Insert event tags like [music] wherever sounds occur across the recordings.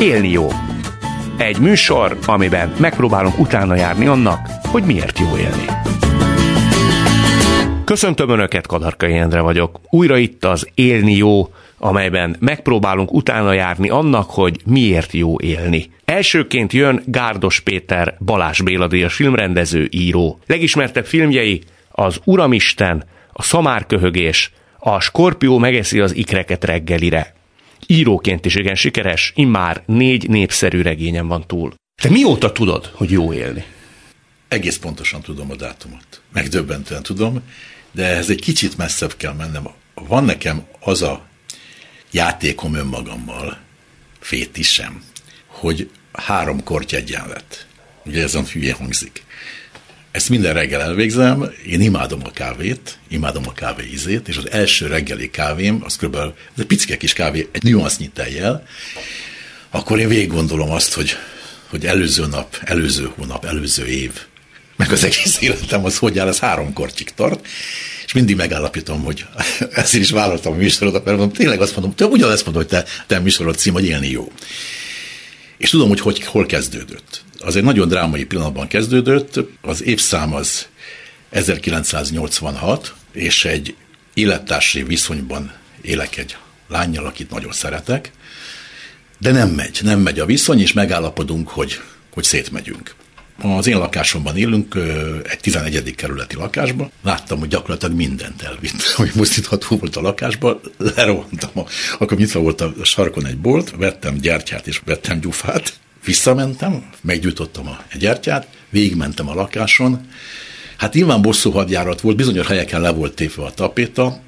Élni jó. Egy műsor, amiben megpróbálunk utána járni annak, hogy miért jó élni. Köszöntöm Önöket, Kadarkai Endre vagyok. Újra itt az Élni jó, amelyben megpróbálunk utána járni annak, hogy miért jó élni. Elsőként jön Gárdos Péter Balázs Béla díjas filmrendező, író. Legismertebb filmjei az Uramisten, a Szamárköhögés, a Skorpió megeszi az ikreket reggelire. Íróként is igen sikeres, immár négy népszerű regényem van túl. Te mióta tudod, hogy jó élni? Egész pontosan tudom a dátumot. Megdöbbentően tudom, de ez egy kicsit messzebb kell mennem. Van nekem az a játékom önmagammal, fétisem, hogy három korty egyenlet. Ugye ez a hülye hangzik. Ezt minden reggel elvégzem, én imádom a kávét, imádom a kávé ízét, és az első reggeli kávém, az kb. ez egy picike kis kávé, egy nüansznyi tejjel, akkor én végig gondolom azt, hogy, hogy előző nap, előző hónap, előző év, meg az egész életem az hogy áll, ez három kortyig tart, és mindig megállapítom, hogy [laughs] ezért is vállaltam a műsorodat, mert mondom, tényleg azt mondom, te ugyanezt mondod, hogy te, te műsorod cím, hogy élni jó. És tudom, hogy, hogy hol kezdődött. Az egy nagyon drámai pillanatban kezdődött, az évszám az 1986, és egy élettársi viszonyban élek egy lányjal, akit nagyon szeretek, de nem megy, nem megy a viszony, és megállapodunk, hogy, hogy szétmegyünk. Az én lakásomban élünk, egy 11. kerületi lakásban. Láttam, hogy gyakorlatilag mindent elvitt, [laughs] hogy mozdítható volt a lakásban. Lerohantam, a, akkor nyitva volt a sarkon egy bolt, vettem gyertyát és vettem gyufát, visszamentem, meggyújtottam a gyertyát, végigmentem a lakáson, Hát nyilván bosszú hadjárat volt, bizonyos helyeken le volt tépve a tapéta,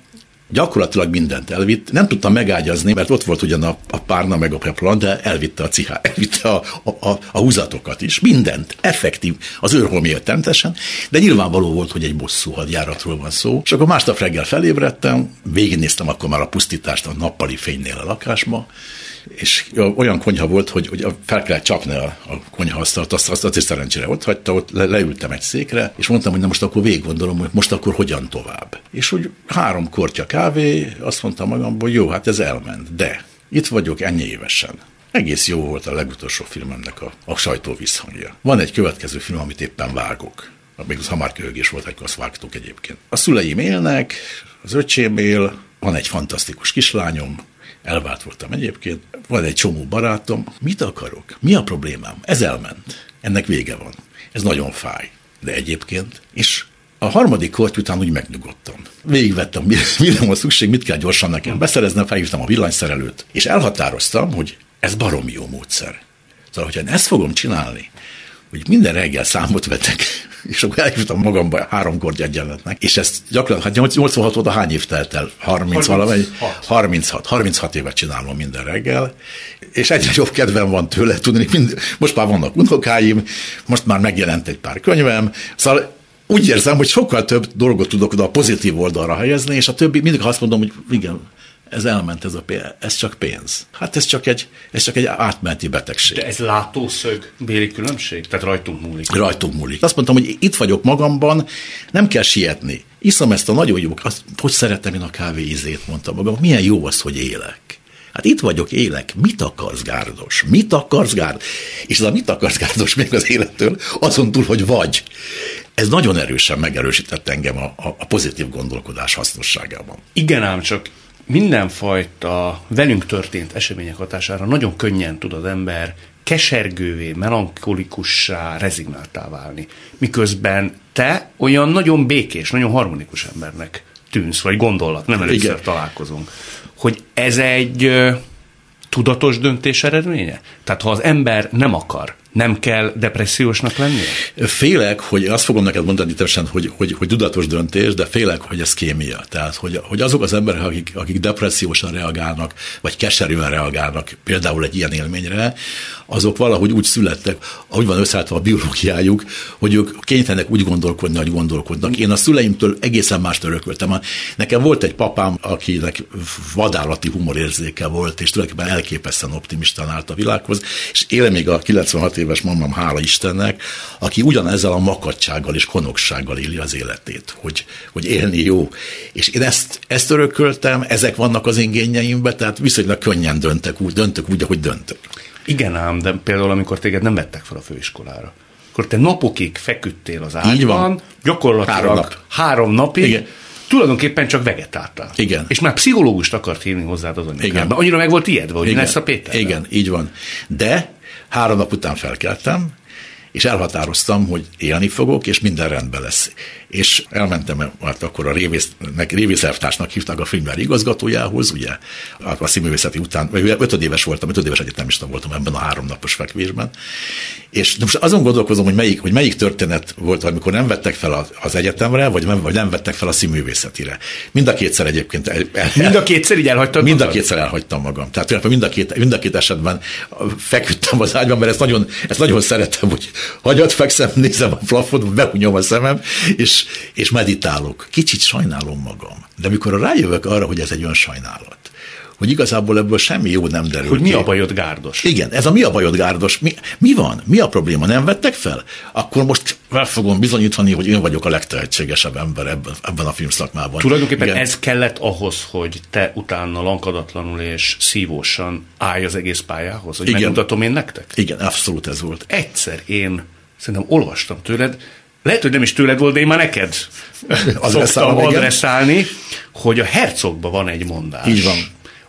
gyakorlatilag mindent elvitt. Nem tudtam megágyazni, mert ott volt ugyan a, a párna meg a peplan, de elvitte a cihá, [laughs] elvitte a, a, a, a húzatokat is. Mindent. Effektív. Az őrhol miatt természetesen. De nyilvánvaló volt, hogy egy bosszú hadjáratról van szó. És akkor másnap reggel felébredtem, végignéztem akkor már a pusztítást a nappali fénynél a lakásba, és olyan konyha volt, hogy, hogy fel kellett csapni a, a konyhaasztalt, azt, azt, is szerencsére ott hagyta, ott le, leültem egy székre, és mondtam, hogy na most akkor végig gondolom, hogy most akkor hogyan tovább. És úgy három kortya kávé, azt mondtam magamból, hogy jó, hát ez elment, de itt vagyok ennyi évesen. Egész jó volt a legutolsó filmemnek a, a sajtó visszhangja. Van egy következő film, amit éppen vágok. Még az hamárköhögés volt, akkor azt vágtuk egyébként. A szüleim élnek, az öcsém él, van egy fantasztikus kislányom, elvált voltam egyébként, van egy csomó barátom, mit akarok? Mi a problémám? Ez elment. Ennek vége van. Ez nagyon fáj. De egyébként, és a harmadik kort után úgy megnyugodtam. Végigvettem, [laughs] mire van szükség, mit kell gyorsan nekem beszereznem, felhívtam a villanyszerelőt, és elhatároztam, hogy ez barom jó módszer. Szóval, hogyha ezt fogom csinálni, hogy minden reggel számot vetek, és akkor elhívtam magamba háromkor egyenletnek, és ezt gyakorlatilag, hát 86 óta hány év telt el? 30 valamely? 36. 36 évet csinálom minden reggel, és egyre [laughs] jobb kedvem van tőle, tudni, mind, most már vannak unokáim, most már megjelent egy pár könyvem, szóval úgy érzem, hogy sokkal több dolgot tudok oda a pozitív oldalra helyezni, és a többi mindig azt mondom, hogy igen, ez elment, ez, a pénz, ez csak pénz. Hát ez csak egy, ez csak egy átmeneti betegség. De ez látószög béli különbség? Tehát rajtunk múlik. Rajtunk múlik. Azt mondtam, hogy itt vagyok magamban, nem kell sietni. Iszom ezt a nagyon jó, azt, hogy szeretem én a kávé ízét, mondtam magam, milyen jó az, hogy élek. Hát itt vagyok, élek. Mit akarsz, Gárdos? Mit akarsz, Gárdos? És ez a mit akarsz, Gárdos még az élettől, azon túl, hogy vagy. Ez nagyon erősen megerősített engem a, a, a pozitív gondolkodás hasznosságában. Igen, ám csak mindenfajta velünk történt események hatására nagyon könnyen tud az ember kesergővé, melankolikussá, rezignáltá válni. Miközben te olyan nagyon békés, nagyon harmonikus embernek tűnsz, vagy gondolat, nem először Igen. találkozunk. Hogy ez egy tudatos döntés eredménye? Tehát ha az ember nem akar, nem kell depressziósnak lennie? Félek, hogy azt fogom neked mondani teljesen, hogy, hogy, hogy tudatos döntés, de félek, hogy ez kémia. Tehát, hogy, hogy azok az emberek, akik, akik depressziósan reagálnak, vagy keserűen reagálnak például egy ilyen élményre, azok valahogy úgy születtek, ahogy van összeállítva a biológiájuk, hogy ők kénytelenek úgy gondolkodni, hogy gondolkodnak. Én a szüleimtől egészen mást örököltem. Nekem volt egy papám, akinek vadállati humorérzéke volt, és tulajdonképpen elképesztően optimistán állt a világhoz, és éle még a 96 éves mamám, hála Istennek, aki ugyanezzel a makadsággal és konoksággal éli az életét, hogy, hogy élni jó. És én ezt, ezt örököltem, ezek vannak az ingényeimben, tehát viszonylag könnyen döntek úgy, döntök úgy, ahogy döntök. Igen ám, de például amikor téged nem vettek fel a főiskolára, akkor te napokig feküdtél az ágyban, Így van. gyakorlatilag három, nap. három napig, Igen. tulajdonképpen csak vegetáltál. Igen. És már pszichológust akart hívni hozzád az anyukám. Igen. Annyira meg volt ijedve, hogy mi lesz a Péter. Igen, így van. De három nap után felkeltem, és elhatároztam, hogy élni fogok, és minden rendben lesz. És elmentem, hát akkor a révésznek, révészervtársnak hívták a filmvár igazgatójához, ugye, hát a színművészeti után, vagy ötödéves voltam, ötödéves egyetemista voltam ebben a háromnapos fekvésben. És most azon gondolkozom, hogy melyik, hogy melyik történet volt, amikor nem vettek fel az- egyetemre, vagy nem, vagy nem vettek fel a színművészetire. Mind a kétszer egyébként el, el, [laughs] Mind a kétszer így elhagytad Mind a kétszer elhagytam magam. Tehát tulajdonképpen mind a két, mind a két esetben feküdtem az ágyban, mert ezt nagyon, ezt nagyon szeretem, hogy hagyat fekszem, nézem a plafont, behunyom a szemem, és, és meditálok. Kicsit sajnálom magam. De mikor rájövök arra, hogy ez egy önsajnálat, hogy igazából ebből semmi jó nem derül Hogy mi a bajod, Gárdos? Igen, ez a mi a bajod, Gárdos? Mi, mi van? Mi a probléma? Nem vettek fel? Akkor most fel fogom bizonyítani, hogy én vagyok a legtehetségesebb ember ebben, ebben a filmszakmában. Tulajdonképpen Igen. ez kellett ahhoz, hogy te utána lankadatlanul és szívósan állj az egész pályához, hogy Igen. megmutatom én nektek? Igen, abszolút ez volt. Egyszer én szerintem olvastam tőled, lehet, hogy nem is tőled volt, de én már neked [laughs] szoktam igen. adresszálni, hogy a hercogban van egy mondás. Így van.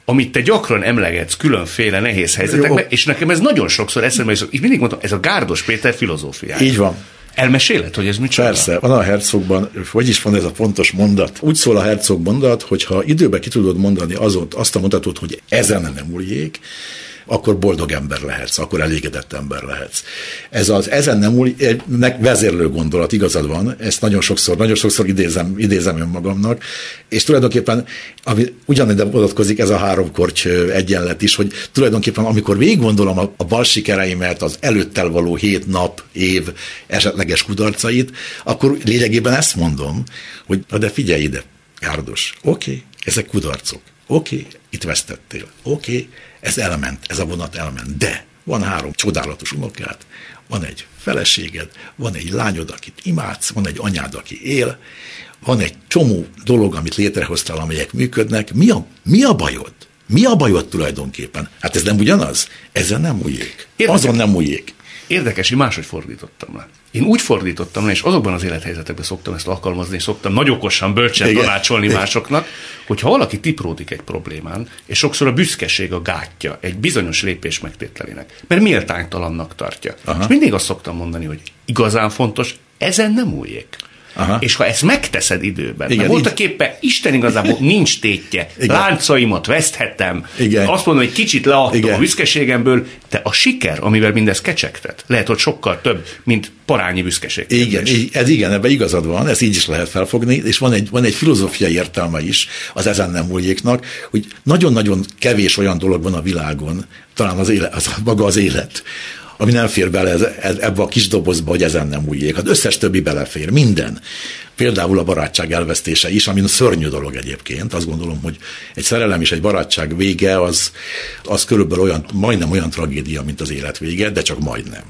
Amit te gyakran emlegetsz különféle nehéz helyzetekben, Jó. és nekem ez nagyon sokszor eszembe is, és mindig mondtam, ez a Gárdos Péter filozófiája. Így van. Elmeséled, hogy ez micsoda? Persze, van a hercogban, hogy is van ez a pontos mondat. Úgy szól a hercog mondat, hogy ha időben ki tudod mondani azot, azt a mondatot, hogy ezen nem múljék, akkor boldog ember lehetsz, akkor elégedett ember lehetsz. Ez az ezen nem múlik, vezérlő gondolat, igazad van, ezt nagyon sokszor, nagyon sokszor idézem, idézem önmagamnak, és tulajdonképpen ami ugyanide vonatkozik ez a három korty ö, egyenlet is, hogy tulajdonképpen amikor végig gondolom a, a bal sikereimet, az előttel való hét nap, év esetleges kudarcait, akkor lényegében ezt mondom, hogy na de figyelj ide, Gárdos, oké, okay, ezek kudarcok, oké, okay, itt vesztettél, oké, okay, ez elment, ez a vonat elment, de van három csodálatos unokád, van egy feleséged, van egy lányod, akit imádsz, van egy anyád, aki él, van egy csomó dolog, amit létrehoztál, amelyek működnek. Mi a, mi a bajod? Mi a bajod tulajdonképpen? Hát ez nem ugyanaz? Ezen nem. Érdekes. Azon nem múljék. Érdekes, hogy máshogy fordítottam le. Én úgy fordítottam le, és azokban az élethelyzetekben szoktam ezt alkalmazni, és szoktam nagy okosan, bölcsen Igen. tanácsolni másoknak, hogyha valaki tipródik egy problémán, és sokszor a büszkeség a gátja egy bizonyos lépés megtételének, mert méltánytalannak tartja. Aha. És mindig azt szoktam mondani, hogy igazán fontos, ezen nem újjék. Aha. És ha ezt megteszed időben, Igen, voltak éppen Isten igazából nincs tétje, Igen. láncaimat veszthetem, Igen. azt mondom, hogy kicsit leadtam Igen. a büszkeségemből, de a siker, amivel mindez kecsegtet, lehet, hogy sokkal több, mint parányi büszkeség. Igen, ez igen, ebben igazad van, ez így is lehet felfogni, és van egy, van egy filozófiai értelme is az ezen nem múljéknak, hogy nagyon-nagyon kevés olyan dolog van a világon, talán az, élet, az maga az élet, ami nem fér bele ez, ez, ebbe a kis dobozba, hogy ezen nem múljék. Hát összes többi belefér, minden. Például a barátság elvesztése is, ami szörnyű dolog egyébként. Azt gondolom, hogy egy szerelem és egy barátság vége az, az körülbelül olyan, majdnem olyan tragédia, mint az élet vége, de csak majdnem.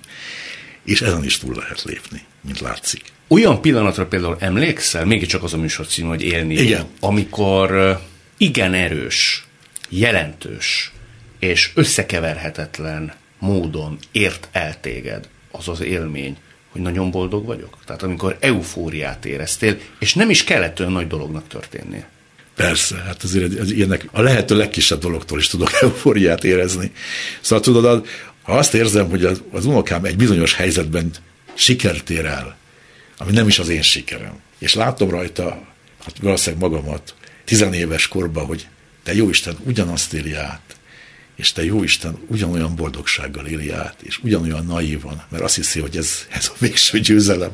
És ezen is túl lehet lépni, mint látszik. Olyan pillanatra például emlékszel, mégiscsak az a műsor cím, hogy élni, Igen. amikor igen erős, jelentős és összekeverhetetlen módon ért el téged az az élmény, hogy nagyon boldog vagyok. Tehát amikor eufóriát éreztél, és nem is kellett olyan nagy dolognak történnie. Persze, hát azért az ilyenek a lehető legkisebb dologtól is tudok [laughs] eufóriát érezni. Szóval tudod, ha azt érzem, hogy az, az unokám egy bizonyos helyzetben sikert ér el, ami nem is az én sikerem, és látom rajta, hát valószínűleg magamat, tizenéves korban, hogy te jóisten ugyanazt éli át, és te jóisten ugyanolyan boldogsággal éli át, és ugyanolyan naívan, mert azt hiszi, hogy ez, ez a végső győzelem,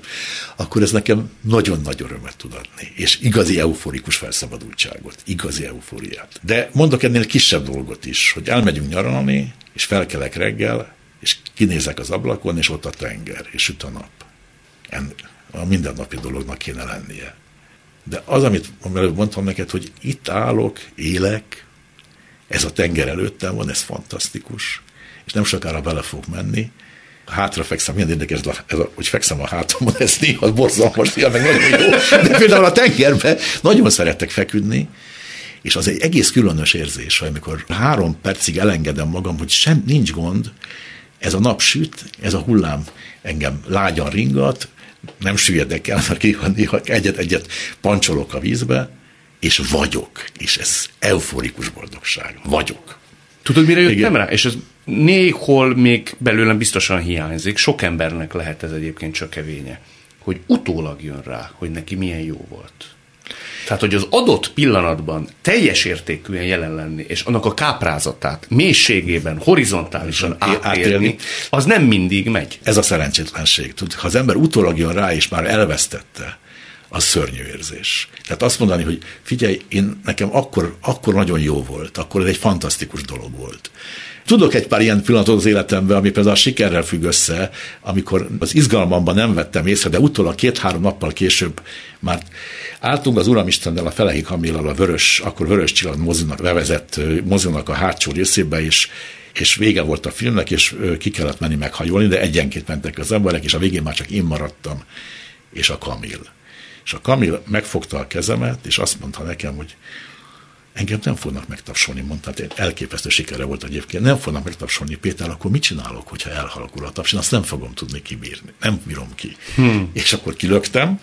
akkor ez nekem nagyon nagy örömet tud adni, és igazi euforikus felszabadultságot, igazi eufóriát. De mondok ennél kisebb dolgot is, hogy elmegyünk nyaralni, és felkelek reggel, és kinézek az ablakon, és ott a tenger, és süt a nap. En, a mindennapi dolognak kéne lennie. De az, amit előbb mondtam neked, hogy itt állok, élek, ez a tenger előttem van, ez fantasztikus, és nem sokára bele fog menni, hátrafekszem, milyen érdekes, ez a, hogy fekszem a hátamon, ez néha borzalmas, néha meg nagyon jó. De például a tengerben nagyon szeretek feküdni, és az egy egész különös érzés, amikor három percig elengedem magam, hogy sem nincs gond, ez a nap süt, ez a hullám engem lágyan ringat, nem süllyedek el, mert néha, néha egyet-egyet pancsolok a vízbe, és vagyok, és ez euforikus boldogság. Vagyok. Tudod, mire jöttem Igen. rá? És ez néhol még belőlem biztosan hiányzik. Sok embernek lehet ez egyébként csak kevénye. Hogy utólag jön rá, hogy neki milyen jó volt. Tehát, hogy az adott pillanatban teljes értékűen jelen lenni, és annak a káprázatát mélységében, horizontálisan átélni, az nem mindig megy. Ez a szerencsétlenség. Tud, ha az ember utólag jön rá, és már elvesztette, az szörnyű érzés. Tehát azt mondani, hogy figyelj, én nekem akkor, akkor nagyon jó volt, akkor ez egy fantasztikus dolog volt. Tudok egy pár ilyen pillanatot az életemben, ami például a sikerrel függ össze, amikor az izgalmamban nem vettem észre, de utólag két-három nappal később már álltunk az Uramistennel a Felehi Kamillal a vörös, akkor vörös csillag mozinak levezett mozinak a hátsó részébe, és és vége volt a filmnek, és ki kellett menni meghajolni, de egyenként mentek az emberek, és a végén már csak én maradtam, és a Kamil. És a Kamil megfogta a kezemet, és azt mondta nekem, hogy engem nem fognak megtapsolni, mondta, hát elképesztő sikere volt egyébként, nem fognak megtapsolni, Péter, akkor mit csinálok, hogyha elhalkul a taps? Én azt nem fogom tudni kibírni, nem bírom ki. Hmm. És akkor kilögtem,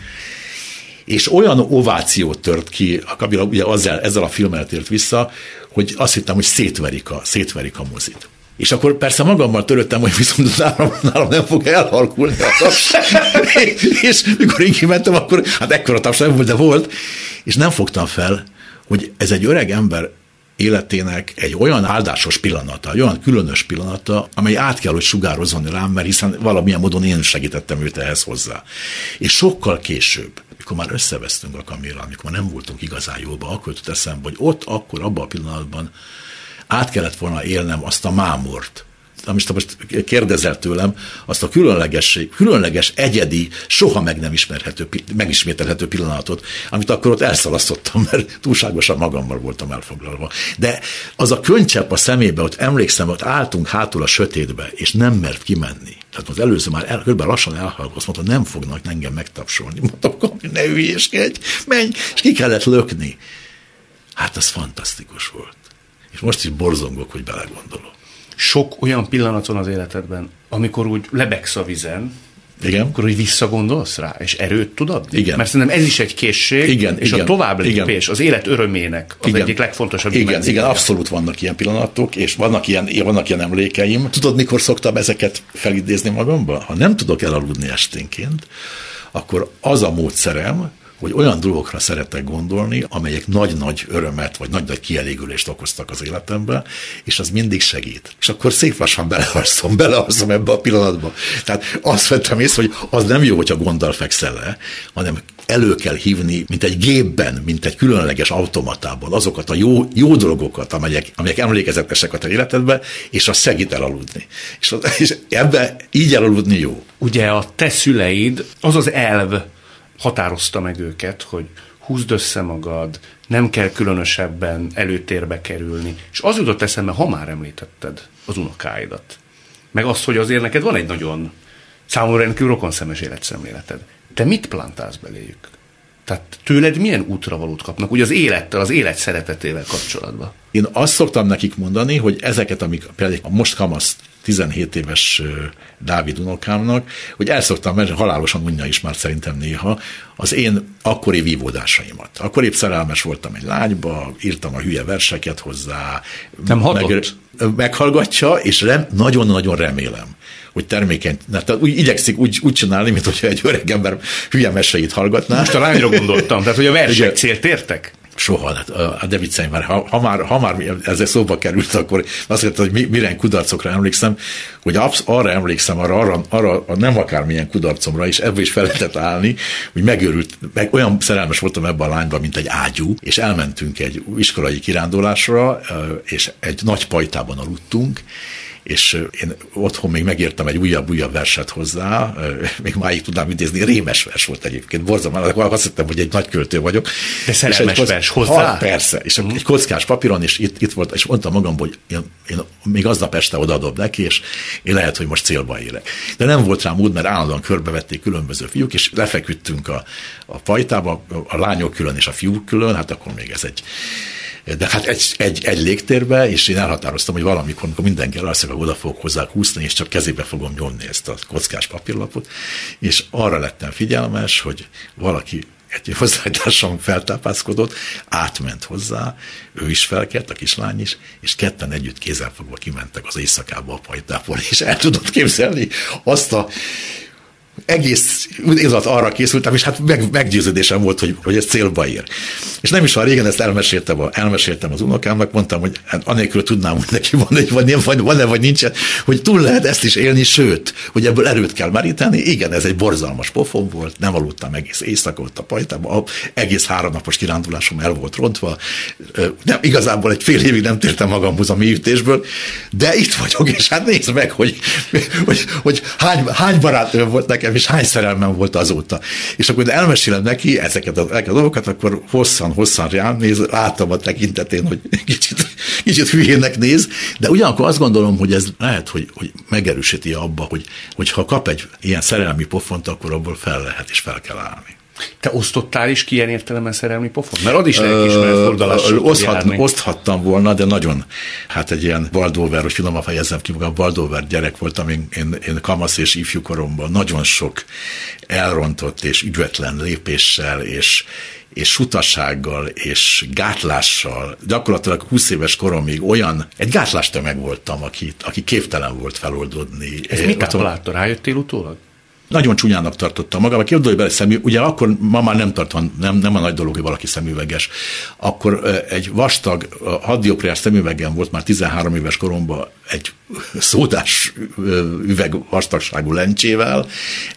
és olyan ovációt tört ki, a Kabila ugye azzal, ezzel a filmmel tért vissza, hogy azt hittem, hogy szétverik a, szétverik a mozit. És akkor persze magammal töröttem, hogy viszont nálam, nálam nem fog elhalkulni a taps. [laughs] és mikor én kimentem, akkor hát ekkora taps nem volt, de volt, és nem fogtam fel, hogy ez egy öreg ember életének egy olyan áldásos pillanata, egy olyan különös pillanata, amely át kell, hogy sugározzon rám, mert hiszen valamilyen módon én segítettem őt ehhez hozzá. És sokkal később, mikor már összevesztünk a kamélal, amikor már nem voltunk igazán jóba, akkor jutott eszembe, hogy ott, akkor, abban a pillanatban át kellett volna élnem azt a mámort, amit most kérdezel tőlem, azt a különleges, különleges, egyedi, soha meg nem ismerhető, megismételhető pillanatot, amit akkor ott elszalasztottam, mert túlságosan magammal voltam elfoglalva. De az a könycsepp a szemébe, ott emlékszem, ott álltunk hátul a sötétbe, és nem mert kimenni. Tehát az előző már el, kb. lassan elhallgatott, azt mondta, nem fognak engem megtapsolni. Mondtam, ne hülyéskedj, menj, és ki kellett lökni. Hát az fantasztikus volt. És most is borzongok, hogy belegondolok sok olyan pillanat van az életedben, amikor úgy lebegsz a vizen, igen. akkor hogy visszagondolsz rá, és erőt tud adni? Igen. Mert szerintem ez is egy készség, igen, és igen, a tovább lépés, az élet örömének az igen. egyik legfontosabb Igen, dimenziója. igen, abszolút vannak ilyen pillanatok, és vannak ilyen, vannak ilyen emlékeim. Tudod, mikor szoktam ezeket felidézni magamba? Ha nem tudok elaludni esténként, akkor az a módszerem, hogy olyan dolgokra szeretek gondolni, amelyek nagy-nagy örömet, vagy nagy-nagy kielégülést okoztak az életemben, és az mindig segít. És akkor szép lassan beleharszom, beleharszom ebbe a pillanatba. Tehát azt vettem észre, hogy az nem jó, hogyha gonddal fekszel le, hanem elő kell hívni, mint egy gépben, mint egy különleges automatában azokat a jó, jó dolgokat, amelyek, amelyek emlékezetesek a te életedben, és az segít elaludni. És, és ebbe így elaludni jó. Ugye a te szüleid, az az elv, határozta meg őket, hogy húzd össze magad, nem kell különösebben előtérbe kerülni. És az jutott eszembe, ha már említetted az unokáidat. Meg azt, hogy azért neked van egy nagyon számomra rendkívül rokonszemes életszemléleted. Te mit plantálsz beléjük? Tehát tőled milyen útravalót kapnak, ugye az élettel, az élet szeretetével kapcsolatban? Én azt szoktam nekik mondani, hogy ezeket, amik például a most kamasz 17 éves Dávid unokámnak, hogy el szoktam, mert halálosan unja is már szerintem néha, az én akkori vívódásaimat. Akkor épp szerelmes voltam egy lányba, írtam a hülye verseket hozzá. Nem Meg, meghallgatja, és rem, nagyon-nagyon remélem, hogy termékeny, tehát úgy igyekszik úgy, úgy csinálni, mint hogyha egy öreg ember hülye meseit hallgatná. Most a lányra gondoltam, tehát hogy a versek célt értek? Soha, hát a de viccelj már, ha, ha, már, ha már ezzel szóba került, akkor azt mondta, hogy mi, mire kudarcokra emlékszem, hogy absz, arra emlékszem, arra, arra, arra nem akármilyen kudarcomra, és ebből is fel lehetett állni, hogy megőrült, meg olyan szerelmes voltam ebben a lányban, mint egy ágyú, és elmentünk egy iskolai kirándulásra, és egy nagy pajtában aludtunk, és én otthon még megírtam egy újabb-újabb verset hozzá, még máig tudnám idézni, rémes vers volt egyébként, akkor azt hittem, hogy egy nagy költő vagyok. De szerelmes kock... vers hozzá? Ha, persze, és uh-huh. egy kockás papíron, és itt, itt volt, és mondtam magam, hogy én, én még aznap este odaadom neki, és én lehet, hogy most célba érek. De nem volt rá mód, mert állandóan körbevették különböző fiúk, és lefeküdtünk a, a fajtába, a lányok külön és a fiúk külön, hát akkor még ez egy de hát egy, egy, egy légtérbe, és én elhatároztam, hogy valamikor, amikor mindenki elalszik, akkor oda fogok hozzá húzni, és csak kezébe fogom nyomni ezt a kockás papírlapot, és arra lettem figyelmes, hogy valaki egy hozzátársam feltápászkodott, átment hozzá, ő is felkelt, a kislány is, és ketten együtt kézzelfogva kimentek az éjszakába a pajtából, és el tudott képzelni azt a egész izat arra készültem, és hát meg, meggyőződésem volt, hogy, hogy ez célba ér. És nem is van régen, ezt elmeséltem, a, elmeséltem az unokámnak, mondtam, hogy hát anélkül tudnám, hogy neki van egy, vagy, vagy van-e, vagy nincsen, hogy túl lehet ezt is élni, sőt, hogy ebből erőt kell meríteni. Igen, ez egy borzalmas pofon volt, nem aludtam egész éjszakot a pajtában, egész háromnapos kirándulásom el volt rontva, nem, igazából egy fél évig nem tértem magamhoz a mélyütésből, de itt vagyok, és hát nézd meg, hogy, hogy, hogy hány, hány barátnőm volt nekem, nekem, és hány szerelmem volt azóta. És akkor elmesélem neki ezeket a, ezeket a dolgokat, akkor hosszan-hosszan rám néz, látom a tekintetén, hogy [laughs] kicsit, kicsit hülyének néz, de ugyanakkor azt gondolom, hogy ez lehet, hogy, hogy megerősíti abba, hogy, hogy ha kap egy ilyen szerelmi pofont, akkor abból fel lehet és fel kell állni. Te osztottál is ki ilyen értelemben szerelmi pofon? Mert ad is lelkiismeret fordulás. Oszthat, oszthattam volna, de nagyon, hát egy ilyen Baldover, hogy finoman fejezem ki magam, Baldover gyerek voltam én, én, én kamasz és ifjú koromban. Nagyon sok elrontott és ügyetlen lépéssel és, és sutasággal, és gátlással, gyakorlatilag 20 éves koromig olyan, egy gátlástömeg voltam, aki, aki képtelen volt feloldódni. Ez mit látta? Rájöttél utólag? Nagyon csúnyának tartottam magam, Képzelj bele szemű, ugye akkor ma már nem tartom, nem, nem a nagy dolog, hogy valaki szemüveges. Akkor egy vastag, haddioptriás szemüvegem volt már 13 éves koromban egy szódás üveg vastagságú lencsével,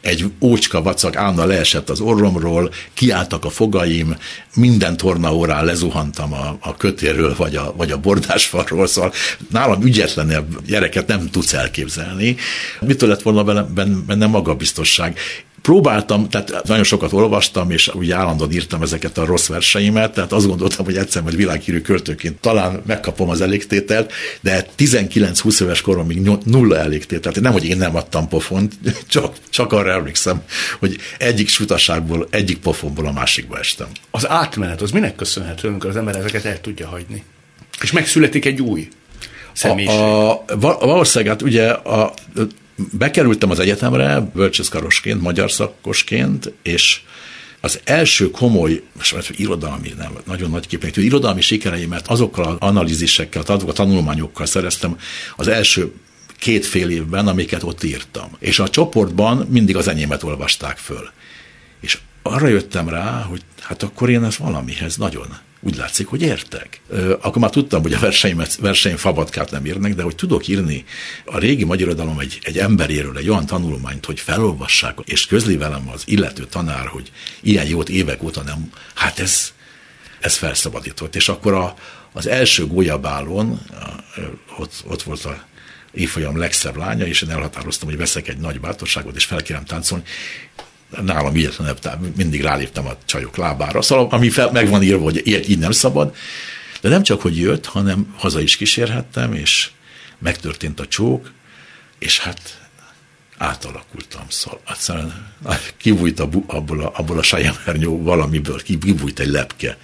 egy ócska vacak állna leesett az orromról, kiálltak a fogaim, minden tornaórán lezuhantam a, a kötérről, vagy a, vagy a bordásfarról, szóval nálam ügyetlenebb gyereket nem tudsz elképzelni. Mitől lett volna bennem, bennem magabiztosság? Próbáltam, tehát nagyon sokat olvastam, és ugye állandóan írtam ezeket a rossz verseimet, tehát azt gondoltam, hogy egyszer majd világhírű költőként talán megkapom az elégtételt, de 19-20 éves koromig nulla elégtételt. Nem, hogy én nem adtam pofont, [laughs] csak, csak arra emlékszem, hogy egyik sutaságból, egyik pofonból a másikba estem. Az átmenet, az minek köszönhető, amikor az ember ezeket el tudja hagyni? És megszületik egy új személyiség. A, a, valószínűleg hát ugye a, bekerültem az egyetemre bölcsészkarosként, magyar szakosként, és az első komoly, most irodalmi, nem, nagyon nagy képek, irodalmi sikereimet azokkal az analízisekkel, a tanulmányokkal szereztem az első két fél évben, amiket ott írtam. És a csoportban mindig az enyémet olvasták föl. És arra jöttem rá, hogy hát akkor én ez valamihez nagyon úgy látszik, hogy értek. Akkor már tudtam, hogy a verseimet, verseim fabatkát nem írnek, de hogy tudok írni a régi magyar irodalom egy, egy emberéről egy olyan tanulmányt, hogy felolvassák, és közli velem az illető tanár, hogy ilyen jót évek óta nem, hát ez, ez felszabadított. És akkor a, az első gólyabálon, ott, ott volt a évfolyam legszebb lánya, és én elhatároztam, hogy veszek egy nagy bátorságot, és felkérem táncolni, nálam ügyetlenebb, tehát mindig ráléptem a csajok lábára, szóval ami fel, meg van írva, hogy ilyet így nem szabad, de nem csak, hogy jött, hanem haza is kísérhettem, és megtörtént a csók, és hát átalakultam. Szóval egyszerűen kibújt a, abból a, abból a sajemernyó valamiből, kibújt egy lepke,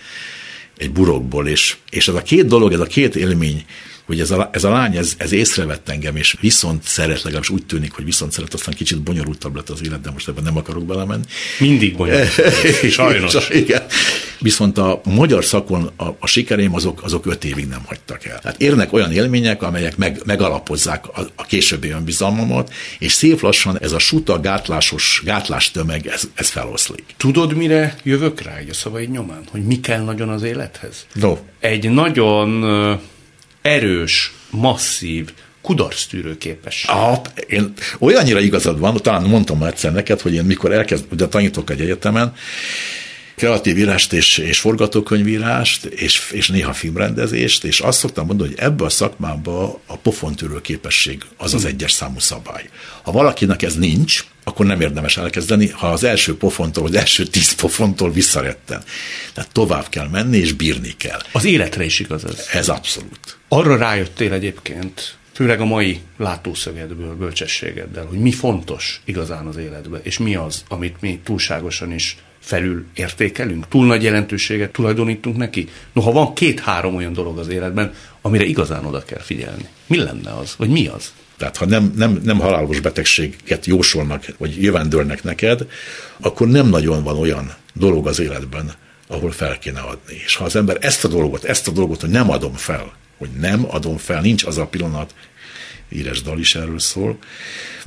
egy burokból, és, és ez a két dolog, ez a két élmény hogy ez a, ez a lány, ez, ez észrevett engem, és viszont szeret, legalábbis úgy tűnik, hogy viszont szeret, aztán kicsit bonyolultabb lett az élet, de most ebben nem akarok belemenni. Mindig bonyolult. [laughs] Sajnos. Igen. Viszont a magyar szakon a, a sikerém azok, azok öt évig nem hagytak el. Tehát érnek olyan élmények, amelyek meg, megalapozzák a, a későbbi önbizalmamat, és szép lassan ez a suta, gátlásos, gátlástömeg, ez, ez feloszlik. Tudod, mire jövök rá egy a szavaid nyomán? Hogy mi kell nagyon az élethez? No. Egy nagyon erős, masszív, kudarctűrő képes. Ah, én olyannyira igazad van, talán mondtam már egyszer neked, hogy én mikor elkezd, de tanítok egy egyetemen, kreatív írást és, és forgatókönyvírást, és, és néha filmrendezést, és azt szoktam mondani, hogy ebbe a szakmába a pofontűrő képesség az az egyes számú szabály. Ha valakinek ez nincs, akkor nem érdemes elkezdeni, ha az első pofontól, az első tíz pofontól visszaretten. Tehát tovább kell menni, és bírni kell. Az életre is igaz ez. Ez abszolút. Arra rájöttél egyébként, főleg a mai látószögedből, bölcsességeddel, hogy mi fontos igazán az életben, és mi az, amit mi túlságosan is felül értékelünk, túl nagy jelentőséget tulajdonítunk neki. Noha van két-három olyan dolog az életben, amire igazán oda kell figyelni. Mi lenne az, vagy mi az? Tehát ha nem, nem, nem halálos betegséget jósolnak, vagy jövendőlnek neked, akkor nem nagyon van olyan dolog az életben, ahol fel kéne adni. És ha az ember ezt a dolgot, ezt a dolgot, hogy nem adom fel, hogy nem adom fel, nincs az a pillanat, íres dal is erről szól.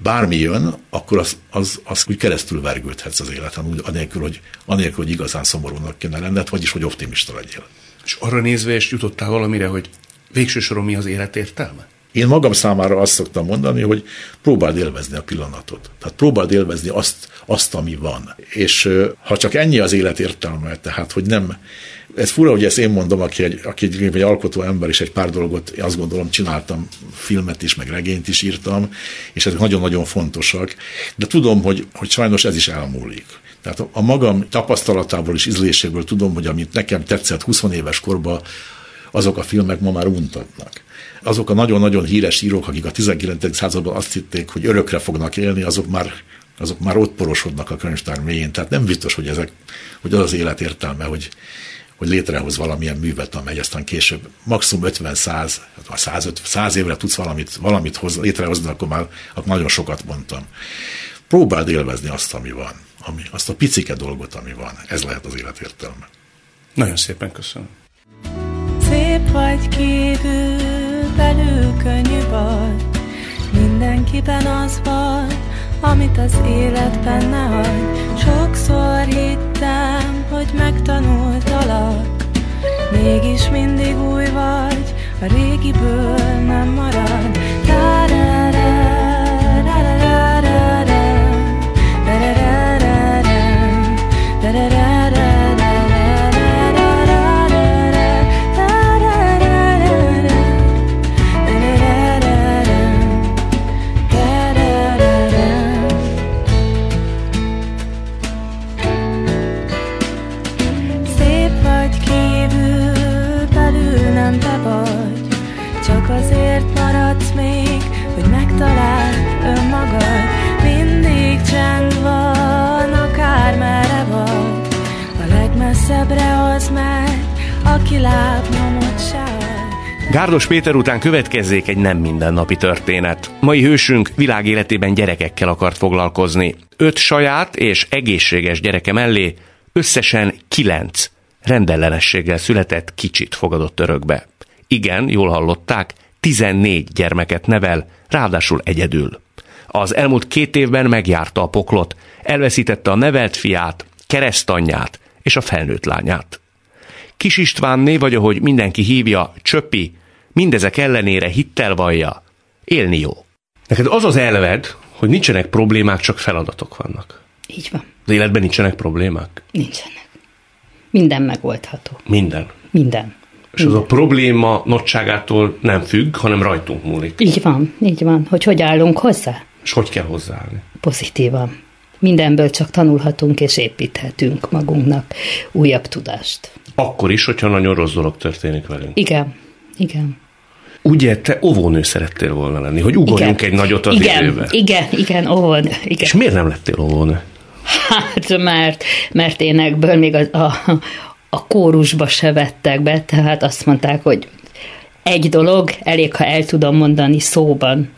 Bármi jön, akkor az, az, az úgy keresztül vergődhetsz az életen, úgy, anélkül, hogy, anélkül, hogy igazán szomorúnak kéne lenned, vagyis, hogy optimista legyél. És arra nézve és jutottál valamire, hogy végső soron mi az élet értelme? Én magam számára azt szoktam mondani, hogy próbáld élvezni a pillanatot. Tehát próbáld élvezni azt, azt ami van. És ha csak ennyi az élet értelme, tehát hogy nem, ez fura, hogy ezt én mondom, aki egy, aki egy, egy alkotó ember, és egy pár dolgot, én azt gondolom, csináltam filmet is, meg regényt is írtam, és ezek nagyon-nagyon fontosak, de tudom, hogy, hogy sajnos ez is elmúlik. Tehát a magam tapasztalatából és ízléséből tudom, hogy amit nekem tetszett 20 éves korban, azok a filmek ma már untatnak azok a nagyon-nagyon híres írók, akik a 19. században azt hitték, hogy örökre fognak élni, azok már azok már ott porosodnak a könyvtár mélyén. Tehát nem biztos, hogy, ezek, hogy az az élet értelme, hogy, hogy létrehoz valamilyen művet, amely aztán később maximum 50-100, 150, 100 évre tudsz valamit, valamit hoz, létrehozni, akkor már akkor nagyon sokat mondtam. Próbáld élvezni azt, ami van, ami, azt a picike dolgot, ami van. Ez lehet az élet értelme. Nagyon szépen köszönöm. Szép vagy kívül, belül könnyű vagy, mindenkiben az van, amit az élet benne hagy. Sokszor hittem, hogy megtanultalak, mégis mindig új vagy, a régiből nem marad. Gárdos Péter után következzék egy nem mindennapi történet. Mai hősünk világéletében gyerekekkel akart foglalkozni. Öt saját és egészséges gyereke mellé összesen kilenc rendellenességgel született kicsit fogadott örökbe. Igen, jól hallották, 14 gyermeket nevel, ráadásul egyedül. Az elmúlt két évben megjárta a poklot, elveszítette a nevelt fiát, keresztanyját és a felnőtt lányát. Kis Istvánné, vagy ahogy mindenki hívja, Csöpi, mindezek ellenére hittel vallja, élni jó. Neked az az elved, hogy nincsenek problémák, csak feladatok vannak. Így van. Az életben nincsenek problémák? Nincsenek. Minden megoldható. Minden. Minden. És az a probléma nagyságától nem függ, hanem rajtunk múlik. Így van, így van. Hogy hogy állunk hozzá? És hogy kell hozzáállni? Pozitívan. Mindenből csak tanulhatunk és építhetünk magunknak újabb tudást. Akkor is, hogyha nagyon rossz dolog történik velünk. Igen, igen. Ugye te óvónő szerettél volna lenni, hogy ugorjunk igen. egy nagyot az igen, időbe. Igen, igen, óvónő. Igen. És miért nem lettél óvónő? Hát, mert, mert énekből még a, a, a kórusba se vettek be, tehát azt mondták, hogy egy dolog, elég, ha el tudom mondani szóban